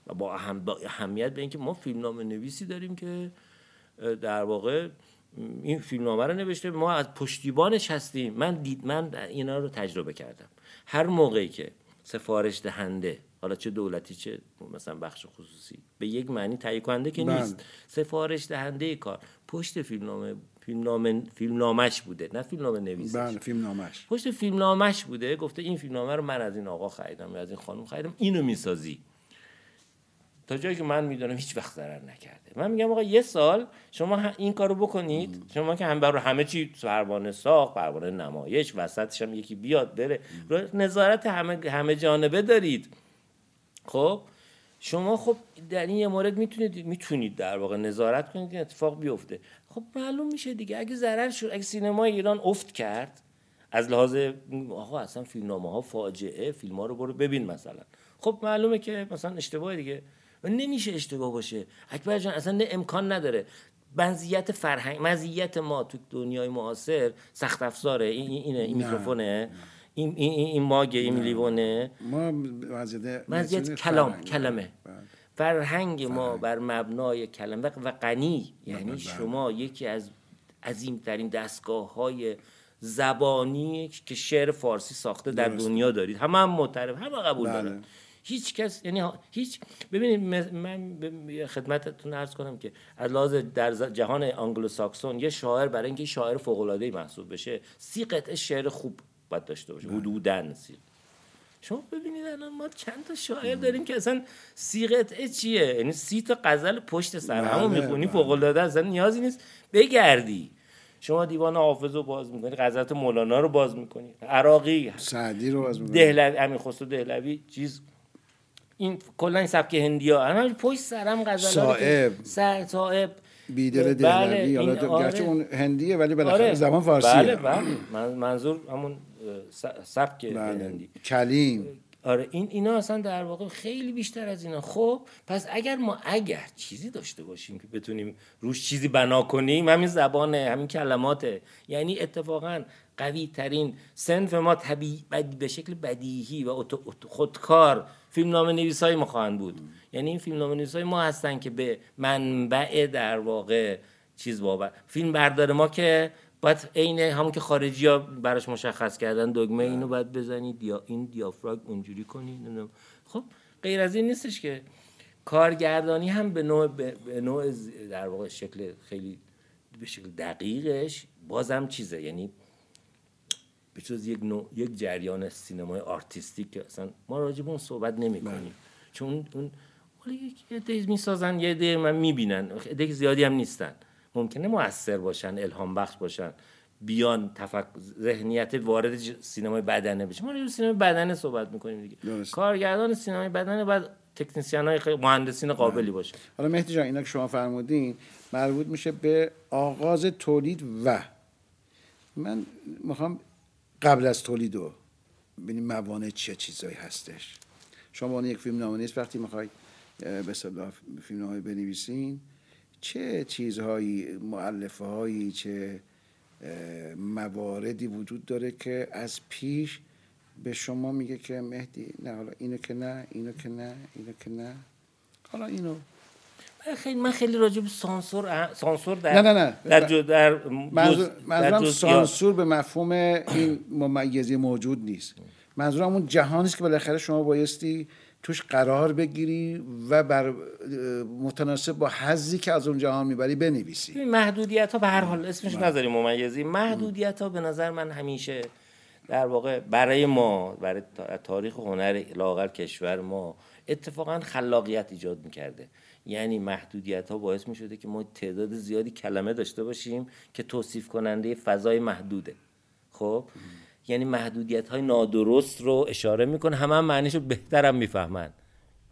[SPEAKER 2] و با, اهم با اهمیت به اینکه ما فیلمنامه نویسی داریم که در واقع این فیلمنامه رو نوشته. ما از پشتیبانش هستیم. من دید من اینا رو تجربه کردم. هر موقعی که سفارش دهنده حالا چه دولتی چه مثلا بخش خصوصی. به یک معنی تهیه کننده که نیست. بله. سفارش دهنده کار. پشت فیلمنامه فیلمنامه فیلمنامش بوده نه فیلمنامه نویسش.
[SPEAKER 1] بله فیلمنامش
[SPEAKER 2] پشت فیلمنامش بوده. گفته این فیلمنامه رو من از این آقا خریدم از این خانم خریدم. اینو می‌سازی. تا جایی که من می‌دونم هیچ وقت ضرر نکرده. من میگم آقا یه سال شما این کارو بکنید. شما که هم برای همه چی پروانه ساخت پروانه نمایش وسطش هم یکی بیاد بره. نظارت همه همه جانبه دارید. خب شما خب در این یه مورد می‌تونید می‌تونید در واقع نظارت کنید که اتفاق بیفته. خب معلوم میشه دیگه. اگه ضرر شد اگه سینما ایران افت کرد از لحاظ آقا اصلا فیلمنامه ها فاجعه فیلم ها رو برو ببین مثلا. خب معلومه که مثلا اشتباه دیگه. و نمیشه اشتباه باشه. اکبر جان اصلا امکان نداره. مزیت فرهنگ مزیت ما تو دنیای معاصر سخت افزاره. این اینه این میکروفونه. این این این ماگه این لیوانه؟
[SPEAKER 1] ما
[SPEAKER 2] مزیت کلام کلمه. بله. فرهنگ ما بر مبنای کلمه و غنی. یعنی بله. شما یکی از عظیمترین دستگاه های زبانی که شعر فارسی ساخته در دنیا دارید. همه هم معترف همه قبول بله. دارن هیچ کس یعنی هیچ ببینید من خدمتتون عرض کنم که از لحاظ در جهان آنگلو ساکسون یه شاعر برای اینکه شاعر فوق العاده محسوب بشه سی قطعه شعر خوب باید داشته باشه بله. حدوداً سی شما ببینید الان ما چند تا شاعر داریم که اصلا سی قطعه چیه؟ یعنی سی تا غزل پشت سر همو بله، می‌خونی بله. فوق العاده اصلا نیازی نیست. بگردی. شما دیوان حافظ رو باز می‌کنی غزلات مولانا رو باز می‌کنی. عراقی
[SPEAKER 1] سعدی رو باز می‌کنی.
[SPEAKER 2] دهلوی امیر خسرو دهلوی چیز. این کلا این سبک هندی ها همه پشت سرم غزل
[SPEAKER 1] صائب.
[SPEAKER 2] صائب
[SPEAKER 1] بیدل دهلوی. حالا
[SPEAKER 2] آره.
[SPEAKER 1] گرچه اون هندیه ولی بالاخره
[SPEAKER 2] آره.
[SPEAKER 1] زبان فارسیه.
[SPEAKER 2] بله بله. من- منظور همون سبک. هندی
[SPEAKER 1] کلیم.
[SPEAKER 2] آره این اینا اصلا در واقع خیلی بیشتر از اینا. خب پس اگر ما اگر چیزی داشته باشیم که بتونیم روش چیزی بنا کنیم همین زبانه همین کلماته. یعنی اتفاقا قوی ترین سنف ما طبیعی بد- به شکل بدیهی و خودکار فیلم نام نویس های ما خواهند بود. یعنی این فیلم نام نویس های ما هستن که به منبع در واقع چیز بابا فیلم بردار ما که باید عین همون که خارجی ها براش مشخص کردن دگمه اینو باید بزنی دیا این دیافراگم اونجوری کنی نمی‌دونم. خب غیر از این نیستش که کارگردانی هم به نوع به نوع در واقع شکل خیلی به شکل دقیقش بازم چیزه. یعنی به یک نوع یک جریان سینمای آرتیستیک که اصلا ما راجع به اون صحبت نمی کنیم. چون اون حالا یک عده می‌سازن یه عده من می‌بینن. عده زیادی هم نیستن. ممکنه موثر باشن الهام بخش باشن. بیان تفک... ذهنیت وارد ج- سینمای بدنه بشه. ما به سینمای بدنه صحبت می‌کنیم دیگه.
[SPEAKER 1] درست.
[SPEAKER 2] کارگردان سینمای بدنه باید تکنسین های مهندسین قابلی باشه.
[SPEAKER 1] حالا مهدی جان اینا که شما فرمودین مربوط میشه به آغاز تولید و. من می‌خوام قبل از تولید رو ببینیم موانع چه چیزایی هستش. شما یک فیلم نامه نیست وقتی می‌خوای به فیلم نامه بنویسین چه چیزهایی معلفه هایی چه مواردی وجود داره که از پیش به شما میگه که مهدی نه حالا اینو که نه اینو که نه اینو که نه حالا اینو
[SPEAKER 2] من خیلی من خیلی راجع به سانسور سانسور در
[SPEAKER 1] نه، نه، نه.
[SPEAKER 2] در جو در
[SPEAKER 1] منظور
[SPEAKER 2] در
[SPEAKER 1] منظورم. سانسور به مفهوم این ممیزی موجود نیست منظورم اون جهانی است که بالاخره شما بایستی توش قرار بگیری و بر متناسب با حظی که از اون جهان می‌بری بنویسی.
[SPEAKER 2] محدودیت ها به هر حال اسمش
[SPEAKER 1] بله.
[SPEAKER 2] نذاریم ممیزی. محدودیت ها به نظر من همیشه در واقع برای ما برای تا- تاریخ هنر لاقل کشور ما اتفاقا خلاقیت ایجاد می‌کرده. یعنی محدودیت ها باعث می‌شده که ما تعداد زیادی کلمه داشته باشیم که توصیف کننده فضای محدوده. خب؟ یعنی محدودیت های نادرست رو اشاره می‌کنه. همه هم معنیش رو بهتر هم می‌فهمن.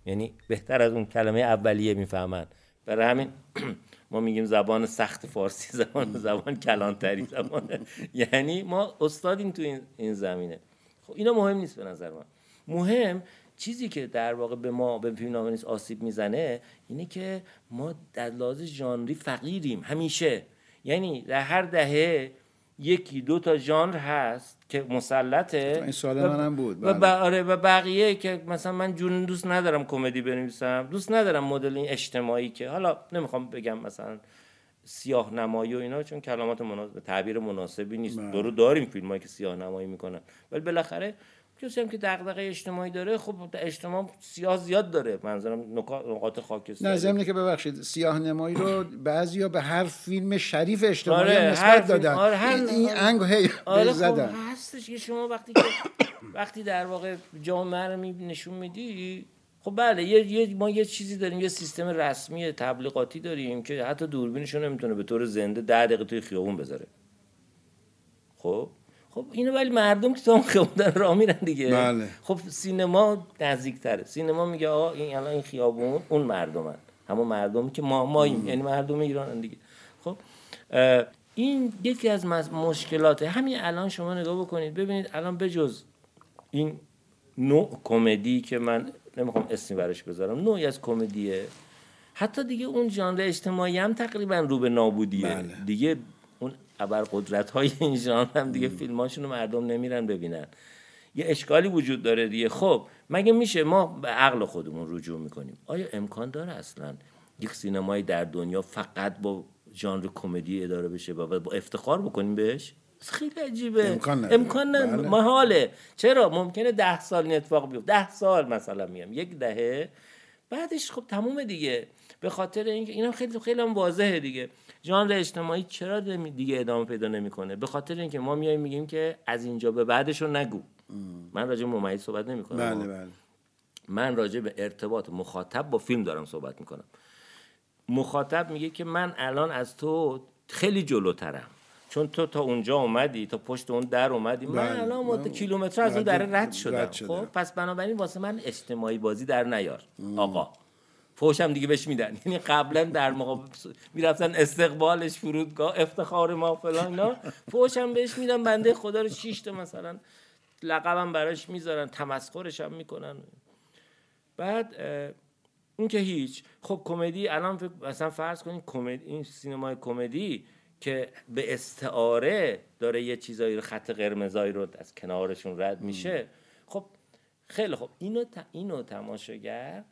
[SPEAKER 2] یعنی بهتر از اون کلمه اولیه می‌فهمن. برای همین ما میگیم زبان سخت فارسی زبان زبان کلانتری زبان یعنی ما استادیم تو این, زمینه. خب اینا مهم نیست به نظر من. مهم چیزی که در واقع به ما به فیلم نیست آسیب می‌زنه اینه که ما در لحاظ ژانری فقیریم همیشه. یعنی در هر دهه یکی دو تا ژانر هست که مسلطه.
[SPEAKER 1] این سوال
[SPEAKER 2] و-
[SPEAKER 1] منم بود،
[SPEAKER 2] و,
[SPEAKER 1] بله.
[SPEAKER 2] ب- آره و بقیه که مثلا من جون دوست ندارم کمدی بنویسم. دوست ندارم مدل این اجتماعی که حالا نمی‌خوام بگم مثلا سیاه نمایی و اینا چون کلمات مناسب تعبیر مناسبی نیست.
[SPEAKER 1] بله.
[SPEAKER 2] درو داریم فیلم هایی که سیاه نمایی می‌کنن. ولی بالاخره کسی هم که دغدغه اجتماعی داره خب اجتماع سیاه زیاد داره. منظورم نقاط خاکستری.
[SPEAKER 1] نه ضمنی که ببخشید سیاه نمایی رو بعضیا به هر فیلم شریف اجتماعی
[SPEAKER 2] آره،
[SPEAKER 1] نسبت دادن.
[SPEAKER 2] آره، هر-
[SPEAKER 1] این, انگ هی
[SPEAKER 2] آره
[SPEAKER 1] بهش
[SPEAKER 2] خب
[SPEAKER 1] زدن
[SPEAKER 2] هستش که شما وقتی که وقتی در واقع جامعه رو می نشون میدی خب بله یه, یه ما یه چیزی داریم یه سیستم رسمی تبلیغاتی داریم که حتی دوربینشون نمی‌تونه به طور زنده ده دقیقه توی خیابون بذاره. خب؟ خب اینو ولی مردم که تو هم خیابون راه میرن دیگه.
[SPEAKER 1] بله.
[SPEAKER 2] خب سینما نزدیکتره. سینما میگه آقا این الان این خیابون اون مردمن. همون مردمی که ما ماییم یعنی مردم ایرانن دیگه. خب این یکی از مشکلاته همین الان شما نگاه بکنید. ببینید الان بجز این نوع کمدی که من نمی‌خوام اسمی براش بذارم نوعی از کمدیه. حتی دیگه اون ژانر اجتماعی هم تقریبا رو به نابودیه.
[SPEAKER 1] بله.
[SPEAKER 2] دیگه اون ابرقدرت های این ژانر هم دیگه فیلماشون رو مردم نمیرن ببینن. یه اشکالی وجود داره دیگه. خب مگه میشه ما به عقل خودمون رجوع می‌کنیم؟ آیا امکان داره اصلا یک سینمایی در دنیا فقط با ژانر کمدی اداره بشه و با افتخار بکنیم بهش؟ خیلی عجیبه.
[SPEAKER 1] امکان نداره.
[SPEAKER 2] امکان نداره.
[SPEAKER 1] بله.
[SPEAKER 2] محاله. چرا؟ ممکنه ده سال این اتفاق بیفته. ده سال مثلا میگم یک دهه. بعدش خب تمومه دیگه. به خاطر اینکه اینا خیلی خیلی هم واضحه دیگه. ژانر اجتماعی چرا دیگه ادامه پیدا نمی‌کنه؟ به خاطر اینکه ما میایم میگیم که از اینجا به بعدش رو نگو. من راجع به ممیز صحبت نمی‌کنم.
[SPEAKER 1] بله بله.
[SPEAKER 2] من راجع به ارتباط مخاطب با فیلم دارم صحبت می‌کنم. مخاطب میگه که من الان از تو خیلی جلوترم. چون تو تا اونجا اومدی تا پشت اون در اومدی من
[SPEAKER 1] بله.
[SPEAKER 2] الان مدت کیلومتر از اون در رد شدم. خب پس بنابراین واسه من اجتماعی بازی در نیار. آقا. فوشم دیگه بهش میدن. یعنی قبلا در مقابل می‌رفتن استقبالش فرودگاه افتخار ما فلان اینا. فوشم بهش میدن بنده خدا رو شیش تا مثلا لقبم براش می‌ذارن تمسخرش هم می‌کنن. بعد این که هیچ. خب کمدی الان فکر- مثلا فرض کنید کمدی این سینمای کمدی که به استعاره داره یه چیزایی رو خط قرمزایی رو از کنارشون رد میشه. خب خیلی خب اینو ت- اینو تماشاگر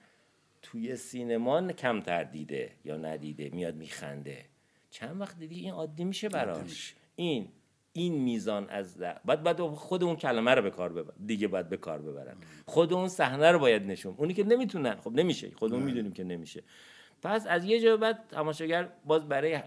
[SPEAKER 2] توی سینما کمتر دیده یا ندیده میاد میخنده. چند وقت دیگه این عادی میشه براش؟ این این میزان از در... بعد بعد خود اون کلمه رو به کار ببر دیگه باید به کار ببرن. خود اون صحنه رو باید نشون اونی که نمی‌تونن خب نمیشه. خودمون می‌دونیم که نمیشه. پس از یه جا بعد تماشاگر باز برای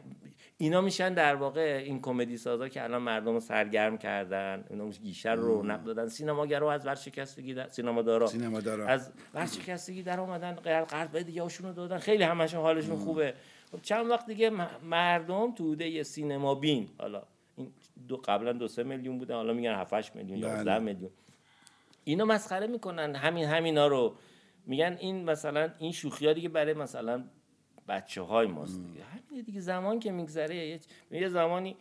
[SPEAKER 2] اینا میشن در واقع این کمدی سازا که الان مردم رو سرگرم کردن اینا گیشه رو رونق دادن. سینماگر رو از ورشکستگی در... سینما دارا.
[SPEAKER 1] سینما دارا.
[SPEAKER 2] از ورشکستگی در اومدن غیر قرض دیگه هاشون رو دادن. خیلی همشون حالشون خوبه. خب چند وقت دیگه مردم توده یه سینما بین. حالا این دو قبلا دو سه میلیون بودن حالا میگن 7 8 میلیون
[SPEAKER 1] بله.
[SPEAKER 2] 11 میلیون. اینا مسخره می‌کنن. همین همینا رو. میگن این مثلا این شوخی ها دیگه برای مثلا بچه های ماست دیگه. همین دیگه زمان که میگذره یه, یه زمانی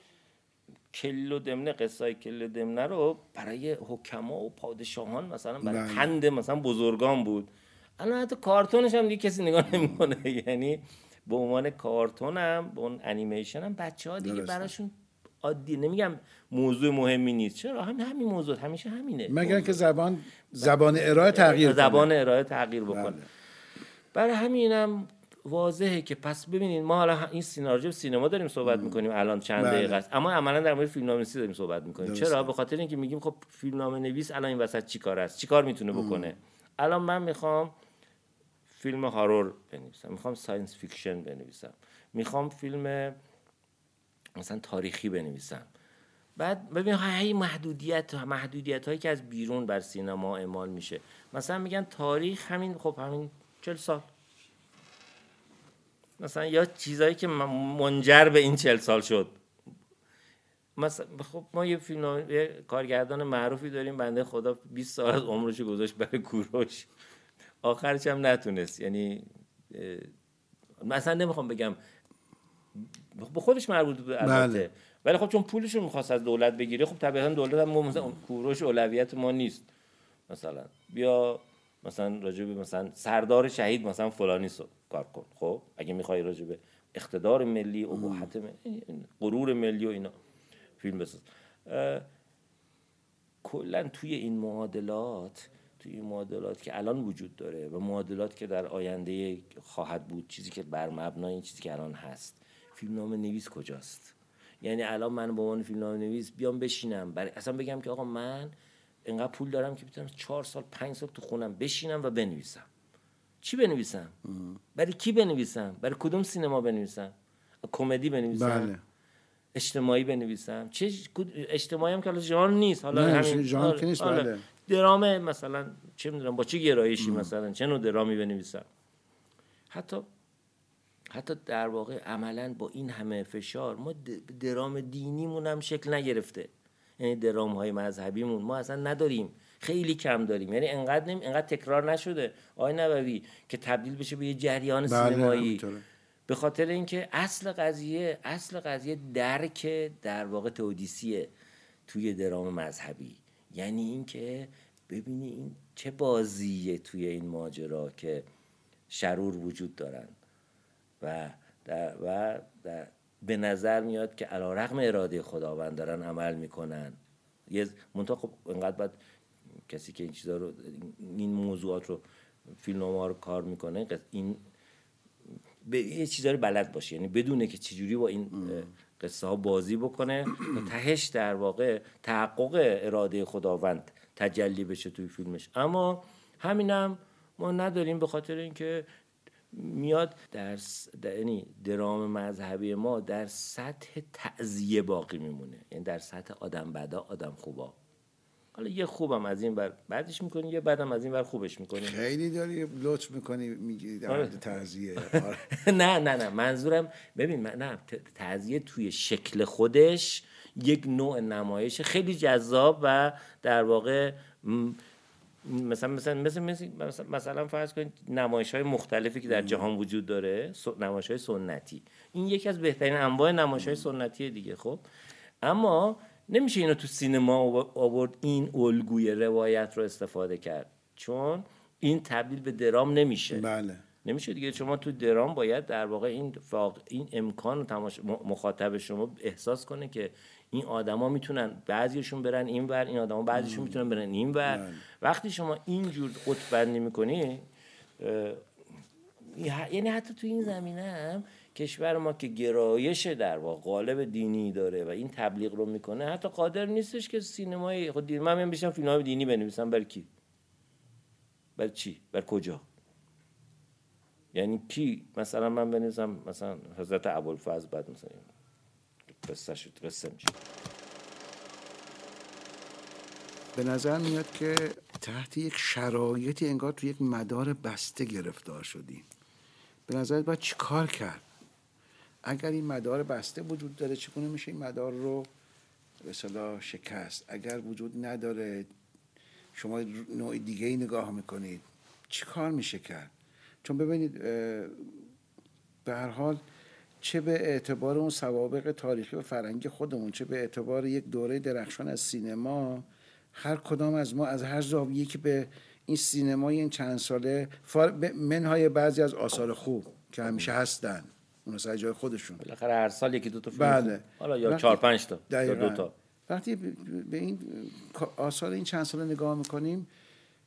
[SPEAKER 2] کل و دمنه قصه کل و دمنه رو برای حکما و پادشاهان مثلا برای
[SPEAKER 1] بله.
[SPEAKER 2] پند مثلا بزرگان بود. الان حتی کارتونش هم دیگه کسی نگاه نمی‌کنه. یعنی به عنوان کارتون هم به اون انیمیشن هم بچه ها دیگه
[SPEAKER 1] درسته.
[SPEAKER 2] براشون عادی. نمیگم موضوع مهمی نیست. چرا؟ همین همین موضوع. همیشه همینه.
[SPEAKER 1] مگر که زبان زبان ارائه تغییر.
[SPEAKER 2] زبان ارائه تغییر بکنه.
[SPEAKER 1] بله.
[SPEAKER 2] برای همینم واضحه که پس ببینید ما حالا این سینارجو سینما داریم صحبت می‌کنیم الان چند
[SPEAKER 1] بله.
[SPEAKER 2] دقیقه است. اما عملا در مورد فیلمنامه‌نویسی داریم صحبت می‌کنیم.
[SPEAKER 1] درسته.
[SPEAKER 2] چرا؟ به خاطر اینکه میگیم خب فیلمنامه نویس الان این وسط چی کار است؟ چی کار می‌تونه بکنه؟ الان من می‌خوام فیلم horror بنویسم. می‌خوام science fiction بنویسم. می‌خوام فیلم مثلا تاریخی بنویسم. بعد ببین های محدودیت محدودیت هایی که از بیرون بر سینما اعمال میشه. مثلا میگن تاریخ همین خب همین 40 سال. مثلا یا چیزایی که من- منجر به این 40 سال شد. مثلا خب ما یه فیلم یه کارگردان معروفی داریم بنده خدا 20 سال از عمرش گذاشت برای کوروش. آخرش هم نتونست. یعنی مثلا نمی‌خوام بگم به خودش مربوط بود البته.
[SPEAKER 1] بله.
[SPEAKER 2] ولی خب چون پولش رو می‌خواست از دولت بگیره خب طبیعتا دولت هم مثلا کوروش اولویت ما نیست. مثلا بیا مثلا راجع به مثلا سردار شهید مثلا فلانی سو کار کن. خب اگه می‌خوای راجع به اقتدار ملی ابهت غرور ملی و اینا فیلم بساز. کلا توی این معادلات توی این معادلات که الان وجود داره و معادلات که در آینده خواهد بود چیزی که بر مبنای این چیزی که الان هست فیلمنامه نویس کجاست؟ یعنی الان من به عنوان فیلمنامه نویس بیام بشینم. برای اصلا بگم که آقا من انقدر پول دارم که بتونم چهار سال پنج سال تو خونم بشینم و بنویسم. چی بنویسم؟ برای کی بنویسم؟ برای کدوم سینما بنویسم؟ کمدی بنویسم؟
[SPEAKER 1] بله.
[SPEAKER 2] اجتماعی بنویسم؟ چه اجتماعی هم که ژانر نیست. حالا
[SPEAKER 1] ژانر که نیست،. بله.
[SPEAKER 2] درام مثلا چه می‌دونم با چه گرایشی مثلا؟ چه نوع درامی بنویسم؟ حتی حتی در واقع عملا با این همه فشار ما درام دینیمون هم شکل نگرفته. یعنی درام های مذهبیمون. ما اصلا نداریم خیلی کم داریم. یعنی انقدر نمی... انقدر تکرار نشده. آقای نبوی که تبدیل بشه به یه جریان
[SPEAKER 1] بله،
[SPEAKER 2] سینمایی. به خاطر اینکه اصل قضیه اصل قضیه درک در واقع تودیسیه توی درام مذهبی. یعنی اینکه ببینی این چه بازیه توی این ماجرا که شرور وجود دارن. و در و در به نظر میاد که علا رقم اراده خداوند دارن عمل می‌کنن. یه منتها خب انقدر باید کسی که این چیزا رو این موضوعات رو فیلم رو کار می‌کنه این به یه چیزا رو بلد باشه. یعنی بدونه که چجوری با این قصه ها بازی بکنه و تهش در واقع تحقق اراده خداوند تجلی بشه توی فیلمش. اما همینم ما نداریم به خاطر اینکه میاد در یعنی درام مذهبی ما در سطح تعذیه باقی میمونه. یعنی در سطح آدم بدا آدم خوبا. حالا یه خوبم از این بر بعدش می‌کنی یه بعدم از این بر خوبش می‌کنی.
[SPEAKER 1] خیلی داری لطف می‌کنی میگی در
[SPEAKER 2] آره.
[SPEAKER 1] حد تعذیه آره.
[SPEAKER 2] نه نه نه. منظورم ببین نه تعزیه توی شکل خودش یک نوع نمایش خیلی جذاب و در واقع مثلا مثلا مثلا مثلا, مثلا فرض کنید نمایش های مختلفی که در جهان وجود داره نمایش های سنتی. این یکی از بهترین انواع نمایش های سنتی دیگه خب. اما نمیشه اینو تو سینما آورد این الگوی روایت رو استفاده کرد. چون این تبدیل به درام نمیشه.
[SPEAKER 1] بله.
[SPEAKER 2] نمیشه دیگه. شما تو درام باید در واقع این فاق... این امکان تماش... مخاطب شما احساس کنه که این آدما می‌تونن بعضیشون برن این ور این آدما بعضیشون می‌تونن برن این ور بله. وقتی شما اینجور قطب بندی می‌کنی یعنی حتی تو این زمینه هم کشور ما که گرایش در واقع قالب دینی داره و این تبلیغ رو می‌کنه حتی قادر نیستش که سینمای خود دین من میشم فیلم های دینی بنویسم بر کی؟ بر چی؟ بر کجا؟ یعنی کی؟ مثلا من بنویسم مثلا حضرت ابوالفضل بعد مثلا قصه شد قصه
[SPEAKER 1] به نظر میاد که تحت یک شرایطی انگار تو یک مدار بسته گرفتار شدیم به نظر باید چی کار کرد؟ اگر این مدار بسته وجود داره چگونه میشه این مدار رو به شکست؟ اگر وجود نداره شما نوع دیگه ای نگاه می‌کنید چی کار میشه کرد؟ چون ببینید به هر حال چه به اعتبار اون سوابق تاریخی و فرنگی خودمون چه به اعتبار یک دوره درخشان از سینما هر کدام از ما از هر زاویه که به این سینمای این چند ساله منهای بعضی از آثار خوب که همیشه هستن. اون سر جای خودشون.
[SPEAKER 2] بالاخره هر سال یکی دو تا
[SPEAKER 1] فیلم بله.
[SPEAKER 2] حالا یا چهار پنج تا یا دو تا.
[SPEAKER 1] وقتی به این آثار این چند ساله نگاه می‌کنیم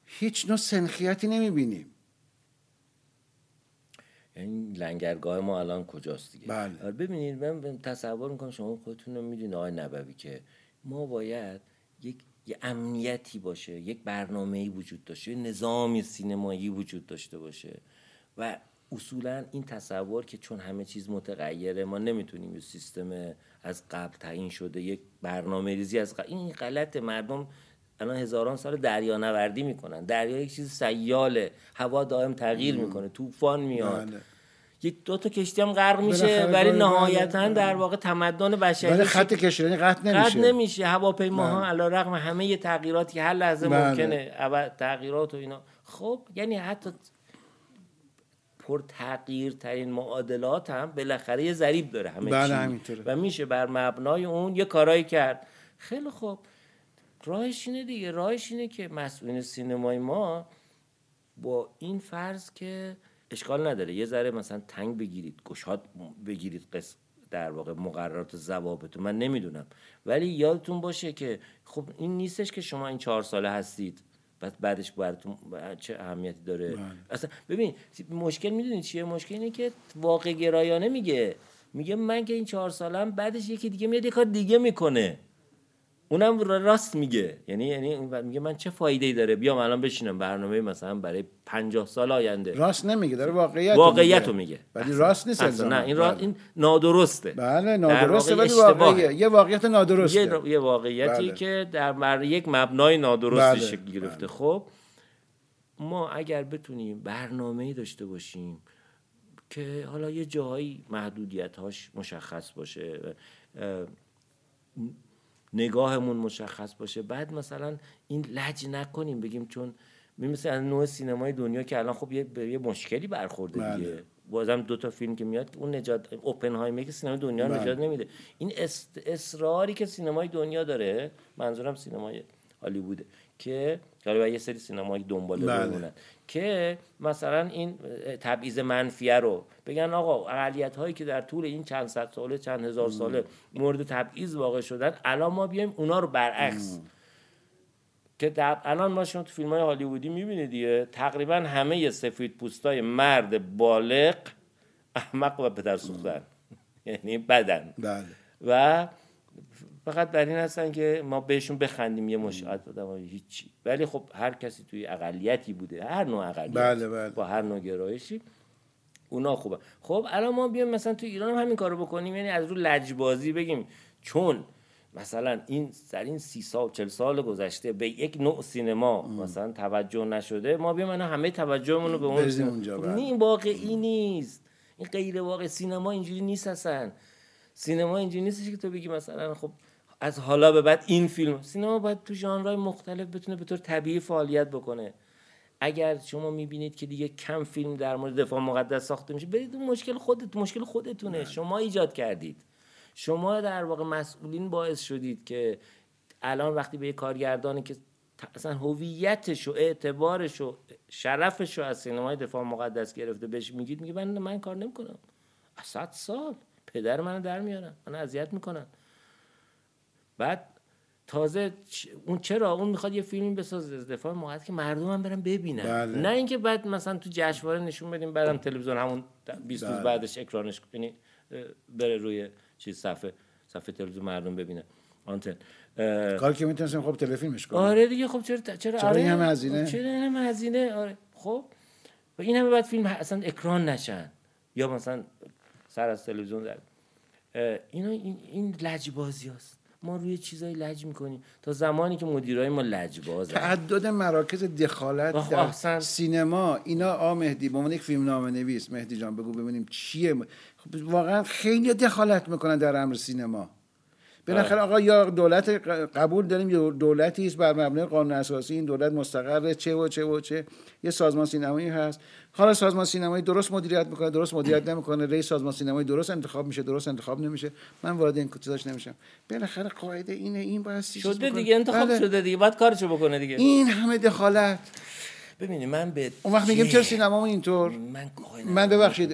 [SPEAKER 1] هیچ نوع سنخیتی نمی‌بینیم.
[SPEAKER 2] این لنگرگاه ما الان کجاست دیگه؟
[SPEAKER 1] بله.
[SPEAKER 2] آره، ببینید من تصور می‌کنم شما خودتون رو می‌دونید آقای نبوی که ما باید یک یه امنیتی باشه یک برنامه وجود داشته یه نظامی سینمایی وجود داشته باشه. و اصولا این تصور که چون همه چیز متغیره ما نمی‌تونیم یه سیستم از قبل تعیین شده یک برنامه ریزی از قبل این غلط مردم الان هزاران سال دریا نوردی می‌کنن. دریا یک چیز سیاله هوا دائم تغییر می‌کنه طوفان میاد. بله. یک دو تا کشتی هم غرق میشه ولی نهایتا در واقع تمدن بشری
[SPEAKER 1] ولی خط کشتی قطع نمیشه
[SPEAKER 2] قطع نمیشه. هواپیماها بله. علی رغم همه تغییراتی که هر لحظه بله. ممکنه تغییرات و اینا. خب یعنی حتی پر تغییر ترین معادلات هم بالاخره یه ضریب داره همه
[SPEAKER 1] بله
[SPEAKER 2] و میشه بر مبنای اون یه کارایی کرد. خیلی خوب. راهش اینه دیگه. راهش اینه که مسئولین سینمای ما با این فرض که اشکال نداره. یه ذره مثلا تنگ بگیرید گشاد بگیرید قص در واقع مقررات ضوابط من نمی‌دونم. ولی یادتون باشه که خب این نیستش که شما این چهار ساله هستید. بعد بعدش براتون چه اهمیتی داره؟ بله. اصلا ببین مشکل می‌دونید چیه؟ مشکل اینه که واقع گرایانه میگه. میگه من که این چهار سالم بعدش یکی دیگه میاد یه کار دیگه می‌کنه. اونم راست میگه. یعنی یعنی میگه من چه فایده ای داره؟ بیام الان بشینم برنامه مثلا برای 50 سال آینده.
[SPEAKER 1] راست نمیگه داره واقعیت
[SPEAKER 2] واقعیت رو میگه.
[SPEAKER 1] ولی راست نیست
[SPEAKER 2] اصلا نه این را... این نادرسته.
[SPEAKER 1] بله نادرسته ولی واقعیه. یه واقعیت نادرسته.
[SPEAKER 2] یه, یه واقعیتی بله. که در بر یک مبنای نادرستی بله. شکل گرفته. بله. خب ما اگر بتونیم برنامه داشته باشیم که حالا یه جایی محدودیت هاش مشخص باشه نگاهمون مشخص باشه بعد مثلا این لج نکنیم بگیم چون مثل از نوع سینمای دنیا که الان خب یه, یه مشکلی برخورده بله. دیگه بازم دو تا فیلم که میاد اون نجات اوپنهایمر که سینمای دنیا رو بله. نجات نمیده این اصراری که سینمای دنیا داره منظورم سینمای هالیووده که حالا یه سری سینمایی دنباله بله. که مثلا این تبعیض منفیه رو بگن آقا اقلیت هایی که در طول این چند صد ساله چند هزار ساله مورد تبعیض واقع شدن الان ما بیایم اونا رو برعکس. که الان ما شما تو فیلم های هالیوودی می‌بینید دیگه تقریبا همه سفید پوستای مرد بالغ احمق و پدر سوختن. یعنی بدن.
[SPEAKER 1] بله.
[SPEAKER 2] و فقط بر این هستن که ما بهشون بخندیم یه مشاهد بدم هیچی. ولی خب هر کسی توی اقلیتی بوده هر نوع اقلیت
[SPEAKER 1] بله بله.
[SPEAKER 2] با هر نوع گرایشی اونا خوبه. خب الان ما بیایم مثلا تو ایران هم همین کارو بکنیم یعنی از رو لجبازی بگیم. چون مثلا این در این سی سال چل سال گذشته به یک نوع سینما مثلا توجه نشده ما بیایم همه توجهمون رو به اون
[SPEAKER 1] اونجا
[SPEAKER 2] خب این واقعی نیست. این غیر واقع. سینما اینجوری نیست اصلا. سینما اینجوری نیستش که تو بگی مثلا خب از حالا به بعد این فیلم. سینما باید تو ژانرهای مختلف بتونه به طور طبیعی فعالیت بکنه. اگر شما می‌بینید که دیگه کم فیلم در مورد دفاع مقدس ساخته میشه برید اون مشکل خودت مشکل خودتونه. شما ایجاد کردید. شما در واقع مسئولین باعث شدید که الان وقتی به یه کارگردانی که اصلا هویتش و اعتبارش و شرفش رو از سینمای دفاع مقدس گرفته بهش میگید میگه من من کار نمی‌کنم. صد سال پدر منو در میارن. من اذیت می‌کنن. بعد تازه اون چرا اون می‌خواد یه فیلمی بسازه از دفاع مقدس که مردم هم برن ببینن. بله. نه اینکه بعد مثلا تو جشنواره نشون بدیم بعدم تلویزیون همون 20 روز بله. بعدش اکرانش یعنی بره روی چیز صفحه صفحه تلویزیون مردم ببینن آنتن.
[SPEAKER 1] کار که می‌تونستیم خب تلفیلمش کنیم.
[SPEAKER 2] آره دیگه خب چرا چرا؟
[SPEAKER 1] چرا آره. این همه هزینه؟
[SPEAKER 2] خب چرا این همه هزینه؟ آره. خب. و این همه بعد فیلم اصلا اکران نشن. یا مثلا سر از تلویزیون در اینا این این لجبازی هست ما روی چیزایی لج می‌کنیم. تا زمانی که مدیرای ما لجباز
[SPEAKER 1] تعدد مراکز دخالت در. سینما اینا آ مهدی به عنوان یک فیلم نامه نویس مهدی جان بگو ببینیم چیه. خب واقعا خیلی دخالت می‌کنن در امر سینما. بالاخره آقا یا دولت قبول داریم یا دولتی است بر مبنای قانون اساسی این دولت مستقر چه و چه و چه. یه سازمان سینمایی هست. حالا سازمان سینمایی درست مدیریت می‌کنه درست مدیریت نمی‌کنه. رئیس سازمان سینمایی درست انتخاب میشه درست انتخاب نمیشه. من وارد این چیزاش نمیشم. بالاخره قاعده اینه این باید
[SPEAKER 2] شده دیگه انتخاب بله. شده دیگه. باید کارشو بکنه دیگه.
[SPEAKER 1] این همه دخالت.
[SPEAKER 2] ببینید من به
[SPEAKER 1] اون وقت میگیم چرا سینما اینطور من من ببخشید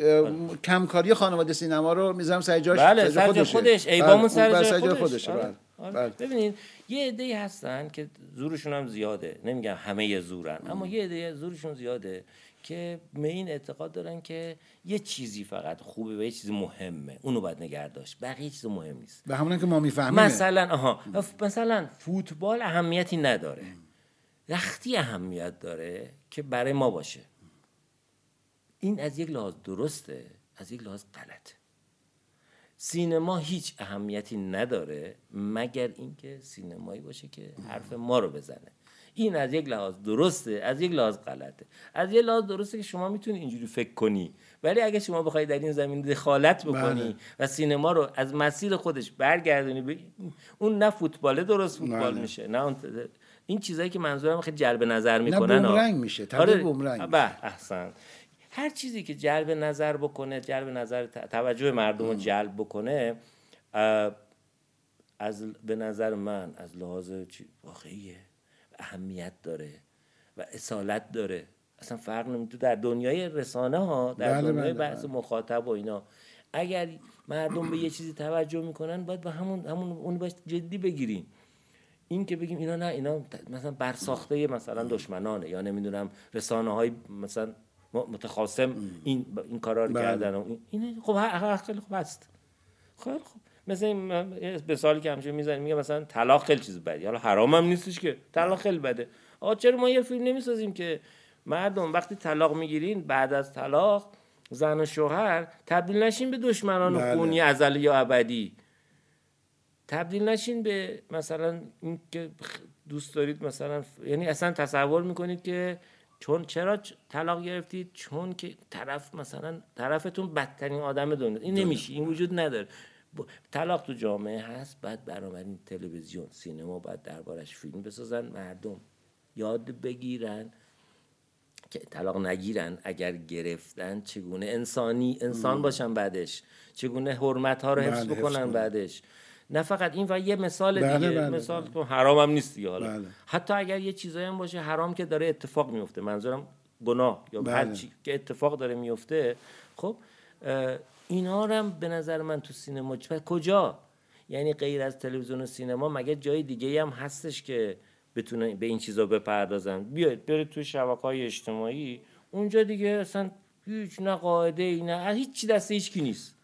[SPEAKER 1] کمکاری خانواده سینما رو می‌ذارم سر جاش
[SPEAKER 2] بله سر جای خودش ایبامون بله، سر جای
[SPEAKER 1] خودش.
[SPEAKER 2] آره. بله. آره. بله. ببینید یه عده هستن که زورشون هم زیاده نمیگم همه زورن اما یه عده زورشون زیاده که به این اعتقاد دارن که یه چیزی فقط خوبه و یه چیزی مهمه اونو باید نگه داشت بقیه چیز مهم نیست
[SPEAKER 1] به همون که ما می‌فهمیم
[SPEAKER 2] مثلا آها مثلا فوتبال اهمیتی نداره وقتی اهمیت داره که برای ما باشه این از یک لحاظ درسته از یک لحاظ غلطه سینما هیچ اهمیتی نداره مگر اینکه سینمایی باشه که حرف ما رو بزنه این از یک لحاظ درسته از یک لحاظ غلطه از یک لحاظ درسته که شما می‌تونی اینجوری فکر کنی ولی اگه شما بخوای در این زمین دخالت بکنی بله. و سینما رو از مسیر خودش برگردونی اون نه فوتباله درست فوتبال بله. میشه نه این چیزایی که منظورم خیلی جلب نظر می‌کنن
[SPEAKER 1] نه بومرنگ میشه آره. بومرنگ
[SPEAKER 2] به احسن. هر چیزی که جلب نظر بکنه جلب نظر توجه مردم رو جلب بکنه از به نظر من از لحاظ واقعیه. اهمیت داره و اصالت داره. اصلا فرق نمی‌تونه در دنیای رسانه ها در بله دنیای بله بحث بله. مخاطب و اینا اگر مردم به یه چیزی توجه می‌کنن باید به همون همون اون باید جدی بگیریم. این که بگیم اینا نه اینا مثلا برساخته مثلا دشمنانه. یا نمی‌دونم رسانه های مثلا متخاصم این این کارا رو بله. کردن و این خب خیلی خوب هست. خیلی خوب. مثل این به سالی که همیشه می‌زنیم میگه مثلا طلاق خیلی چیز بدی. حالا حرام هم نیستش که. طلاق خیلی بده. آقا چرا ما یه فیلم نمی‌سازیم که مردم وقتی طلاق می‌گیرین بعد از طلاق زن و شوهر تبدیل نشین به دشمنان بله. خونی ازلی یا ابدی؟ تبدیل نشین به مثلا این که دوست دارید مثلا یعنی اصلا تصور می‌کنید که چون چرا طلاق گرفتید؟ چون که طرف مثلا طرفتون بدترین آدم دنیا. این نمیشه این وجود نداره. طلاق تو جامعه هست بعد این تلویزیون سینما باید دربارش فیلم بسازن مردم یاد بگیرن که طلاق نگیرن. اگر گرفتن چگونه؟ انسانی انسان باشن بعدش. چگونه حرمت ها رو حفظ بله، بکنن بعدش. نه فقط این و یه مثال بله دیگه بله مثال بله. تو حرام هم نیست دیگه حالا بله. حتی اگر یه چیزایی هم باشه حرام که داره اتفاق میفته منظورم گناه یا بله. هر چی که اتفاق داره میفته خب اینا هم به نظر من تو سینما کجا یعنی غیر از تلویزیون و سینما مگه جای دیگه هم هستش که بتونه به این چیزا بپردازن بیاید برید تو شبکه های اجتماعی اونجا دیگه اصلا هیچ نه قاعده نه هیچ چی دست هیچ کی نیست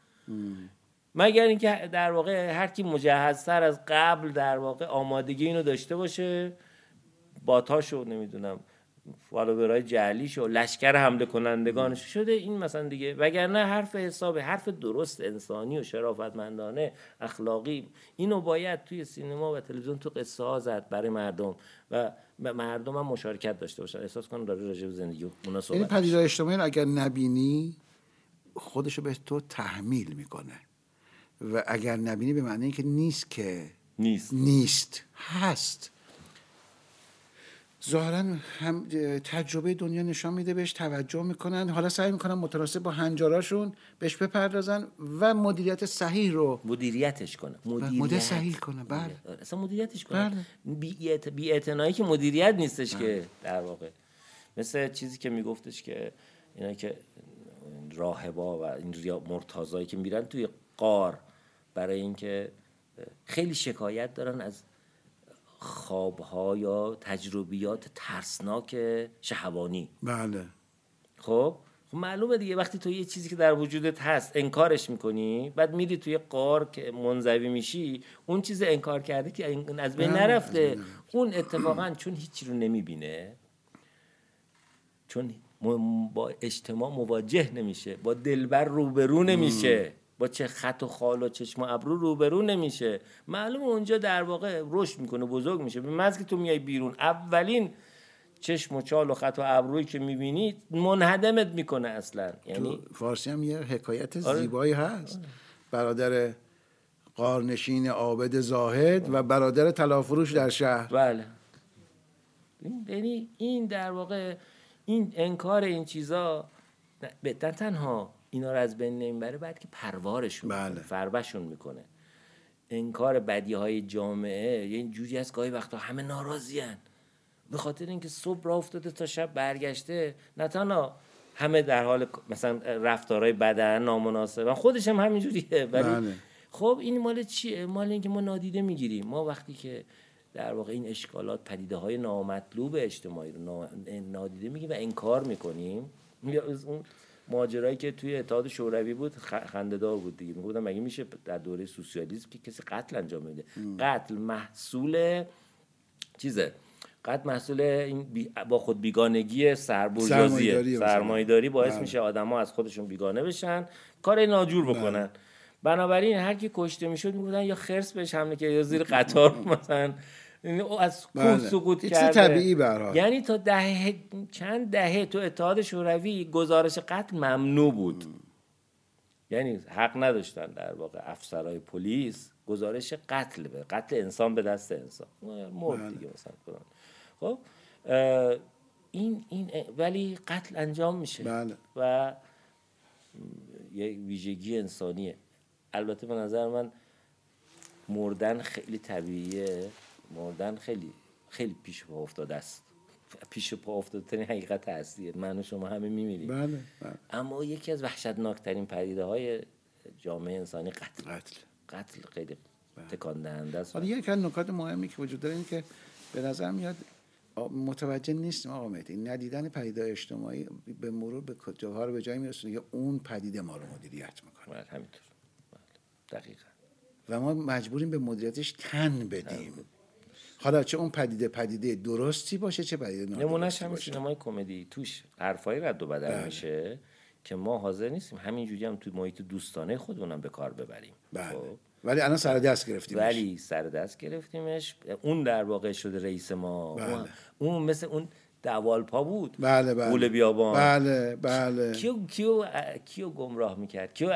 [SPEAKER 2] مگر اینکه در واقع هر کی مجهزتر از قبل در واقع آمادگی اینو داشته باشه باتاشو نمی‌دونم فالوورای جعلیش و لشکر حمله کنندگانش شده این مثلا دیگه. وگرنه حرف حساب حرف درست انسانی و شرافتمندانه اخلاقی اینو باید توی سینما و تلویزیون تو قصه ها زد برای مردم و مردم هم مشارکت داشته باشن. احساس کنن داره راجع به زندگی اونا
[SPEAKER 1] این پدیدار اجتماعی اگر نبینی خودشو به تو تحمیل می‌کنه. و اگر نبینی به معنی اینکه نیست که
[SPEAKER 2] نیست.
[SPEAKER 1] نیست. هست. ظاهرا هم تجربه دنیا نشان میده بهش توجه می‌کنن. حالا سعی می‌کنن متناسب با هنجاراشون بهش بپردازن و مدیریت صحیح رو
[SPEAKER 2] مدیریتش کنه. مدیریت.
[SPEAKER 1] مدیر صحیح کنه. بله.
[SPEAKER 2] آره، اصلا مدیریتش کنه.
[SPEAKER 1] بله.
[SPEAKER 2] بی اعتنایی که مدیریت نیستش که در واقع. مثل چیزی که میگفتش که اینا که راهبا و این مرتازایی که میرن توی قار برای اینکه خیلی شکایت دارن از خوابها یا تجربیات ترسناک شهوانی.
[SPEAKER 1] بله.
[SPEAKER 2] خب؟ خب معلومه دیگه وقتی تو یه چیزی که در وجودت هست انکارش می‌کنی بعد میری توی قار که منزوی میشی اون چیز انکار کرده که از بین
[SPEAKER 1] بله،
[SPEAKER 2] نرفته. اون اتفاقا چون هیچی رو نمی‌بینه چون با اجتماع مواجه نمیشه با دلبر روبرو نمیشه. با چه خط و خال و چشم و ابرو روبرو نمیشه. معلومه اونجا در واقع رشد می‌کنه بزرگ میشه. به که تو میای بیرون اولین چشم و چال و خط و ابرویی که می‌بینی منهدمت می‌کنه اصلا. یعنی
[SPEAKER 1] فارسی هم یه حکایت
[SPEAKER 2] آره.
[SPEAKER 1] زیبایی هست. برادر قارنشین عابد زاهد و برادر طلافروش در شهر.
[SPEAKER 2] بله. این- یعنی این در واقع این انکار این چیزا به نه تنها اینا رو از بین نمی‌بره بعد که پروارشون
[SPEAKER 1] بله.
[SPEAKER 2] می‌کنه فربشون می‌کنه. انکار بدی های جامعه یه جوری از گاهی وقتا همه ناراضیان به خاطر اینکه صبح راه افتاده تا شب برگشته نه تنها همه در حال مثلا رفتارهای بدن نامناسب خودش هم همینجوریه. ولی
[SPEAKER 1] بله.
[SPEAKER 2] خب این مال چیه؟ مال اینکه ما نادیده می‌گیریم. ما وقتی که در واقع این اشکالات پدیده های نامطلوب اجتماعی رو نا- نادیده میگیم و انکار می‌کنیم یا از اون ماجرایی که توی اتحاد شوروی بود خنده‌دار بود دیگه. می‌گفتن مگه میشه در دوره سوسیالیسم که کسی قتل انجام میده قتل محصول چیزه؟ قد محصول این بی- با خود بیگانگی
[SPEAKER 1] مثلا.
[SPEAKER 2] سرمایه‌داری باعث
[SPEAKER 1] بله.
[SPEAKER 2] میشه آدما از خودشون بیگانه بشن. کار ناجور بکنن. بنابراین هر کی کشته می‌شد می‌گفتن یا خرس بهش حمله کرد یا زیر قطار مثلا. از کوه
[SPEAKER 1] بله.
[SPEAKER 2] سقوط کرده
[SPEAKER 1] طبیعی حال.
[SPEAKER 2] یعنی تا دهه چند دهه تو اتحاد شوروی گزارش قتل ممنوع بود یعنی حق نداشتن در واقع افسرهای پلیس گزارش قتل به قتل انسان به دست انسان مرد
[SPEAKER 1] بله.
[SPEAKER 2] دیگه مثلا. خب این این ولی قتل انجام میشه
[SPEAKER 1] بله.
[SPEAKER 2] و یک ویژگی انسانیه البته به نظر من مردن خیلی طبیعیه مردن خیلی خیلی پیش پا افتاده است. پیش پا افتاده ترین حقیقت هستیه من و شما همه میمیریم.
[SPEAKER 1] بله بله.
[SPEAKER 2] اما یکی از وحشتناکترین پدیده های جامعه انسانی قتل.
[SPEAKER 1] قتل.
[SPEAKER 2] قتل خیلی تکان دهنده است.
[SPEAKER 1] حالا یک نکات مهمی که وجود داره این که به نظر میاد متوجه نیستیم آقا مهدی. ندیدن پدیده اجتماعی به مرور به جاها رو به جایی میرسونه که اون پدیده ما رو مدیریت می‌کنه.
[SPEAKER 2] بله، همینطور. بله، دقیقا.
[SPEAKER 1] و ما مجبوریم به مدیریتش تن بدیم. حالا چه اون پدیده پدیده درستی باشه چه پدیده
[SPEAKER 2] نمونهش
[SPEAKER 1] نادرستی
[SPEAKER 2] همین
[SPEAKER 1] باشه
[SPEAKER 2] سینمای کمدی. توش حرفایی رد و بدل
[SPEAKER 1] بله.
[SPEAKER 2] میشه که ما حاضر نیستیم. همینجوری هم توی محیط دوستانه خودمونم به کار ببریم.
[SPEAKER 1] بله.
[SPEAKER 2] خب؟
[SPEAKER 1] ولی الان سر دست گرفتیم
[SPEAKER 2] ولی سر دست گرفتیمش. اون در واقع شده رئیس ما.
[SPEAKER 1] بله.
[SPEAKER 2] اون, مثل اون دوالپا بود.
[SPEAKER 1] بله بله.
[SPEAKER 2] گول بیابان.
[SPEAKER 1] بله بله.
[SPEAKER 2] کیو کیو کیو گمراه می‌کرد؟ کیو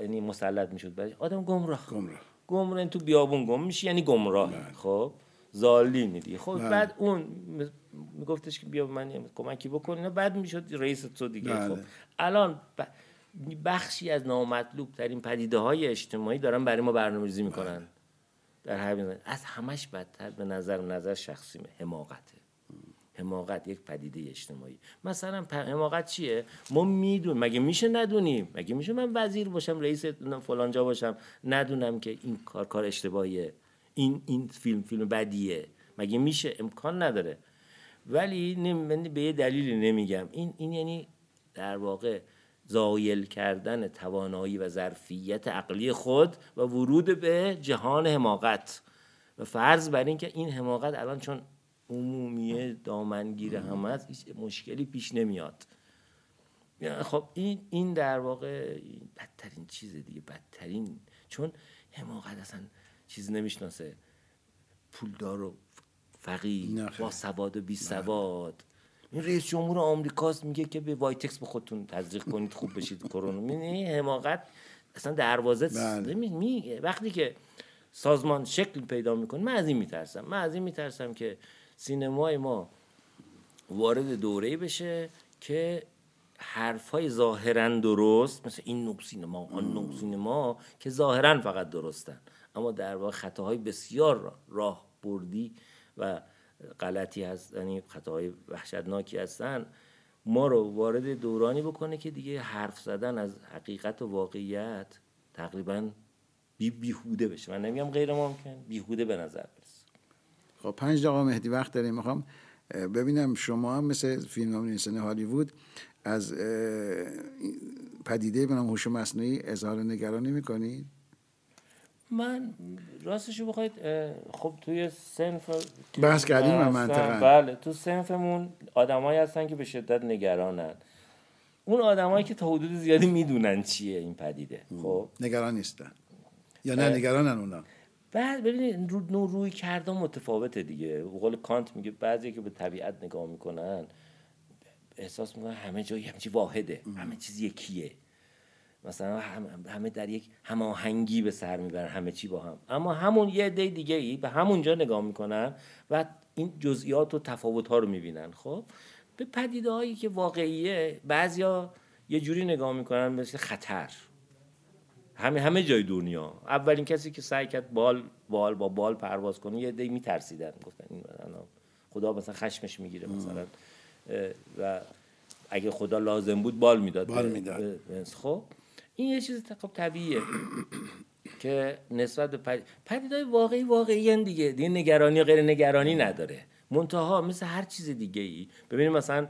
[SPEAKER 2] یعنی مسلط می‌شد برای آدم گمراه.
[SPEAKER 1] گمراه.
[SPEAKER 2] گمراه. یعنی تو بیابون گم میشی یعنی گمراه. خب. ظالمی دیگه خب
[SPEAKER 1] بله.
[SPEAKER 2] بعد اون میگفتش که بیا به من کمکی بکن اینا بعد می‌شد رئیس تو دیگه.
[SPEAKER 1] بله.
[SPEAKER 2] خب الان ب- بخشی از نامطلوب ترین پدیده های اجتماعی دارن برای ما برنامه‌ریزی می‌کنن. در همین زمینه. از همش بدتر به نظر نظر شخصیمه. حماقته. حماقت یک پدیده اجتماعی. مثلا حماقت چیه؟ ما می‌دونیم. مگه میشه ندونیم؟ مگه میشه من وزیر باشم رئیس فلانجا باشم؟ ندونم که این کار کار اشتباهیه. این این فیلم فیلم بدیه. مگه میشه؟ امکان نداره. ولی من به یه دلیلی نمیگم. این این یعنی در واقع زایل کردن توانایی و ظرفیت عقلی خود و ورود به جهان حماقت. و فرض بر این که این حماقت الان چون عمومیه دامنگیر همه است هیچ مشکلی پیش نمیاد. خب این این در واقع بدترین چیز دیگه بدترین. چون حماقت اصلا چیز نمی‌شناسه. پولدار و فقیر. با سواد و بی سواد. این رئیس جمهور آمریکاست میگه که به وایتکس به خودتون تزریق کنید خوب بشید کرونا. این حماقت اصلا دروازه
[SPEAKER 1] بله.
[SPEAKER 2] می- می- وقتی که سازمان شکل پیدا می‌کنه من از این میترسم. من از این میترسم که سینمای ما وارد دوره بشه که حرف های ظاهرا درست مثل این نوع سینما آن نوع سینما که ظاهرا فقط درستن. اما در واقع خطاهای بسیار راه بردی و غلطی هست. یعنی خطاهای وحشتناکی هستن. ما رو وارد دورانی بکنه که دیگه حرف زدن از حقیقت و واقعیت تقریبا بی بیهوده بشه. من نمیگم غیر ممکن بیهوده به نظر برسه.
[SPEAKER 1] خب پنج دقیقه مهدی وقت داریم. می‌خوام ببینم شما هم مثل فیلم نام هالیوود از پدیده به نام هوش مصنوعی اظهار نگرانی می‌کنید؟
[SPEAKER 2] من راستشو بخواید خب توی سنف
[SPEAKER 1] بحث کردیم من منطقه
[SPEAKER 2] بله تو سنفمون آدمایی هستن که به شدت نگرانن. اون آدمایی که تا حدود زیادی می‌دونن چیه این پدیده. خب.
[SPEAKER 1] نگران نیستن. یا نه نگرانن اونا.
[SPEAKER 2] بعد ببینید رو روی کردن متفاوته دیگه. قول کانت میگه بعضی که به طبیعت نگاه می‌کنن احساس می‌کنن همه جایی همچی واحده همه چیز یکیه. مثلا همه در یک هماهنگی به سر می‌برن همه چی با هم. اما همون یه عده دیگه ای به همونجا نگاه می‌کنن و این جزئیات و تفاوت ها رو می‌بینن. خب به پدیده هایی که واقعیه بعضیا یه جوری نگاه می‌کنن مثل خطر. همه همه جای دنیا. اولین کسی که سعی کرد بال بال با بال پرواز کنه یه دی میترسیدن. گفتن این خدا مثلا خشمش می‌گیره مثلا. و اگه خدا لازم بود بال می‌داد.
[SPEAKER 1] بال می‌داد.
[SPEAKER 2] خب این یه چیز خب طبیعیه که نسبت به پدیدهای واقعی واقعی دیگه. دیگه نگرانی و غیر نگرانی نداره. منتها مثل هر چیز دیگه ای ببینید مثلا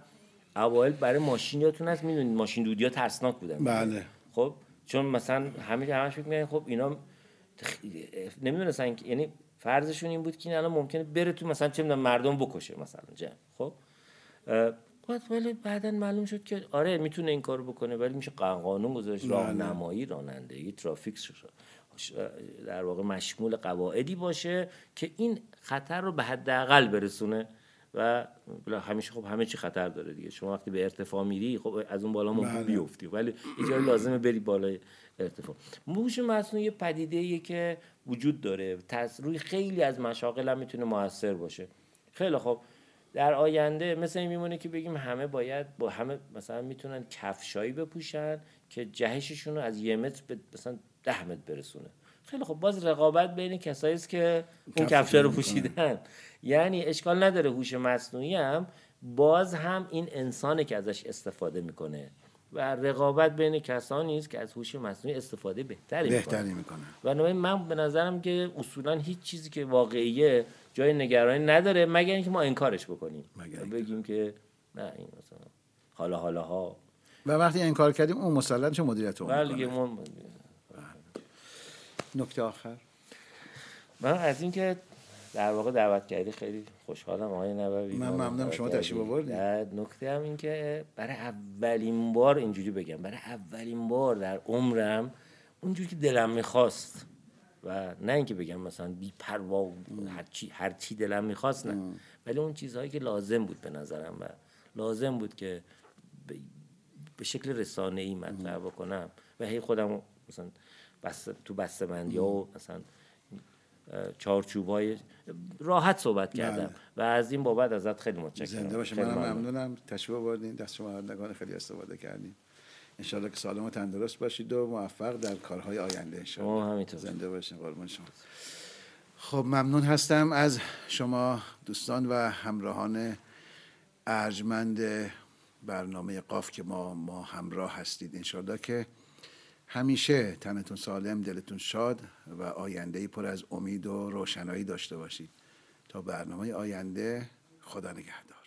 [SPEAKER 2] اوایل برای ماشینیاتون هست؟ می‌دونید ماشین دودی ها ترسناک بودن.
[SPEAKER 1] بله.
[SPEAKER 2] خب چون مثلا همه همش فکر خب اینا نمی‌دونستن یعنی فرضشون این بود که این الان ممکنه بره تو مثلا چه مردم بکشه مثلا جمع. خب؟ بعد ولی بعدا معلوم شد که آره می‌تونه این کارو بکنه ولی میشه قانون گذاشت. راهنمایی رانندگی ترافیک در واقع مشمول قواعدی باشه که این خطر رو به حداقل برسونه و همیشه خب همه چی خطر داره دیگه. شما وقتی به ارتفاع میری خب از اون بالا ممکن بله. بیفتی ولی جایی لازمه بری بالای ارتفاع. مصنوعی یه پدیده که وجود داره. روی خیلی از مشاغل هم می‌تونه موثر باشه. خیلی خب. در آینده مثل این میمونه که بگیم همه باید با همه مثلا می‌تونن کفشایی بپوشن که جهششون رو از یه متر به مثلا ده متر برسونه. خیلی خب باز رقابت بین کسایی است که اون کفشا رو پوشیدن. یعنی اشکال نداره هوش مصنوعی هم باز هم این انسانه که ازش استفاده می‌کنه. و رقابت بین کسانی است که از هوش مصنوعی استفاده بهتری,
[SPEAKER 1] بهتری می‌کنه.
[SPEAKER 2] و من به نظرم که اصولا هیچ چیزی که واقعیه جای نگرانی نداره مگر اینکه ما انکارش بکنیم. بگیم که نه این مثلا حالا حالا ها
[SPEAKER 1] و وقتی انکار کردیم اون مسلط چه مدیریت اون
[SPEAKER 2] بله.
[SPEAKER 1] نکته آخر.
[SPEAKER 2] من از اینکه در واقع دعوت کردی. خیلی خوشحالم آقای نبوی
[SPEAKER 1] من ممنونم شما تشریف آوردید
[SPEAKER 2] نکته هم این که برای اولین بار اینجوری بگم برای اولین بار در عمرم اونجوری که دلم می‌خواست و نه اینکه بگم مثلا بی پروا هر چی هر چی دلم می‌خواست نه. ولی اون چیزهایی که لازم بود به نظرم و لازم بود که به شکل رسانه ای مطرح بکنم و هی خودم مثلا بس تو بسته بندی ها و مثلا چارچوب های راحت صحبت کردم بله. و از این بابت ازت خیلی متشکرم.
[SPEAKER 1] زنده باشه منم ممنونم. تشریف آوردین. دست شما خیلی استفاده کردیم انشالله که سالم و تندرست باشید و موفق در کارهای آینده انشالله
[SPEAKER 2] همینطور.
[SPEAKER 1] زنده باشین قربان شما. خب ممنون هستم از شما دوستان و همراهان ارجمند برنامه قاف که ما ما همراه هستید. انشالله که همیشه تنتون سالم دلتون شاد و آینده پر از امید و روشنایی داشته باشید. تا برنامه آینده خدا نگهدار.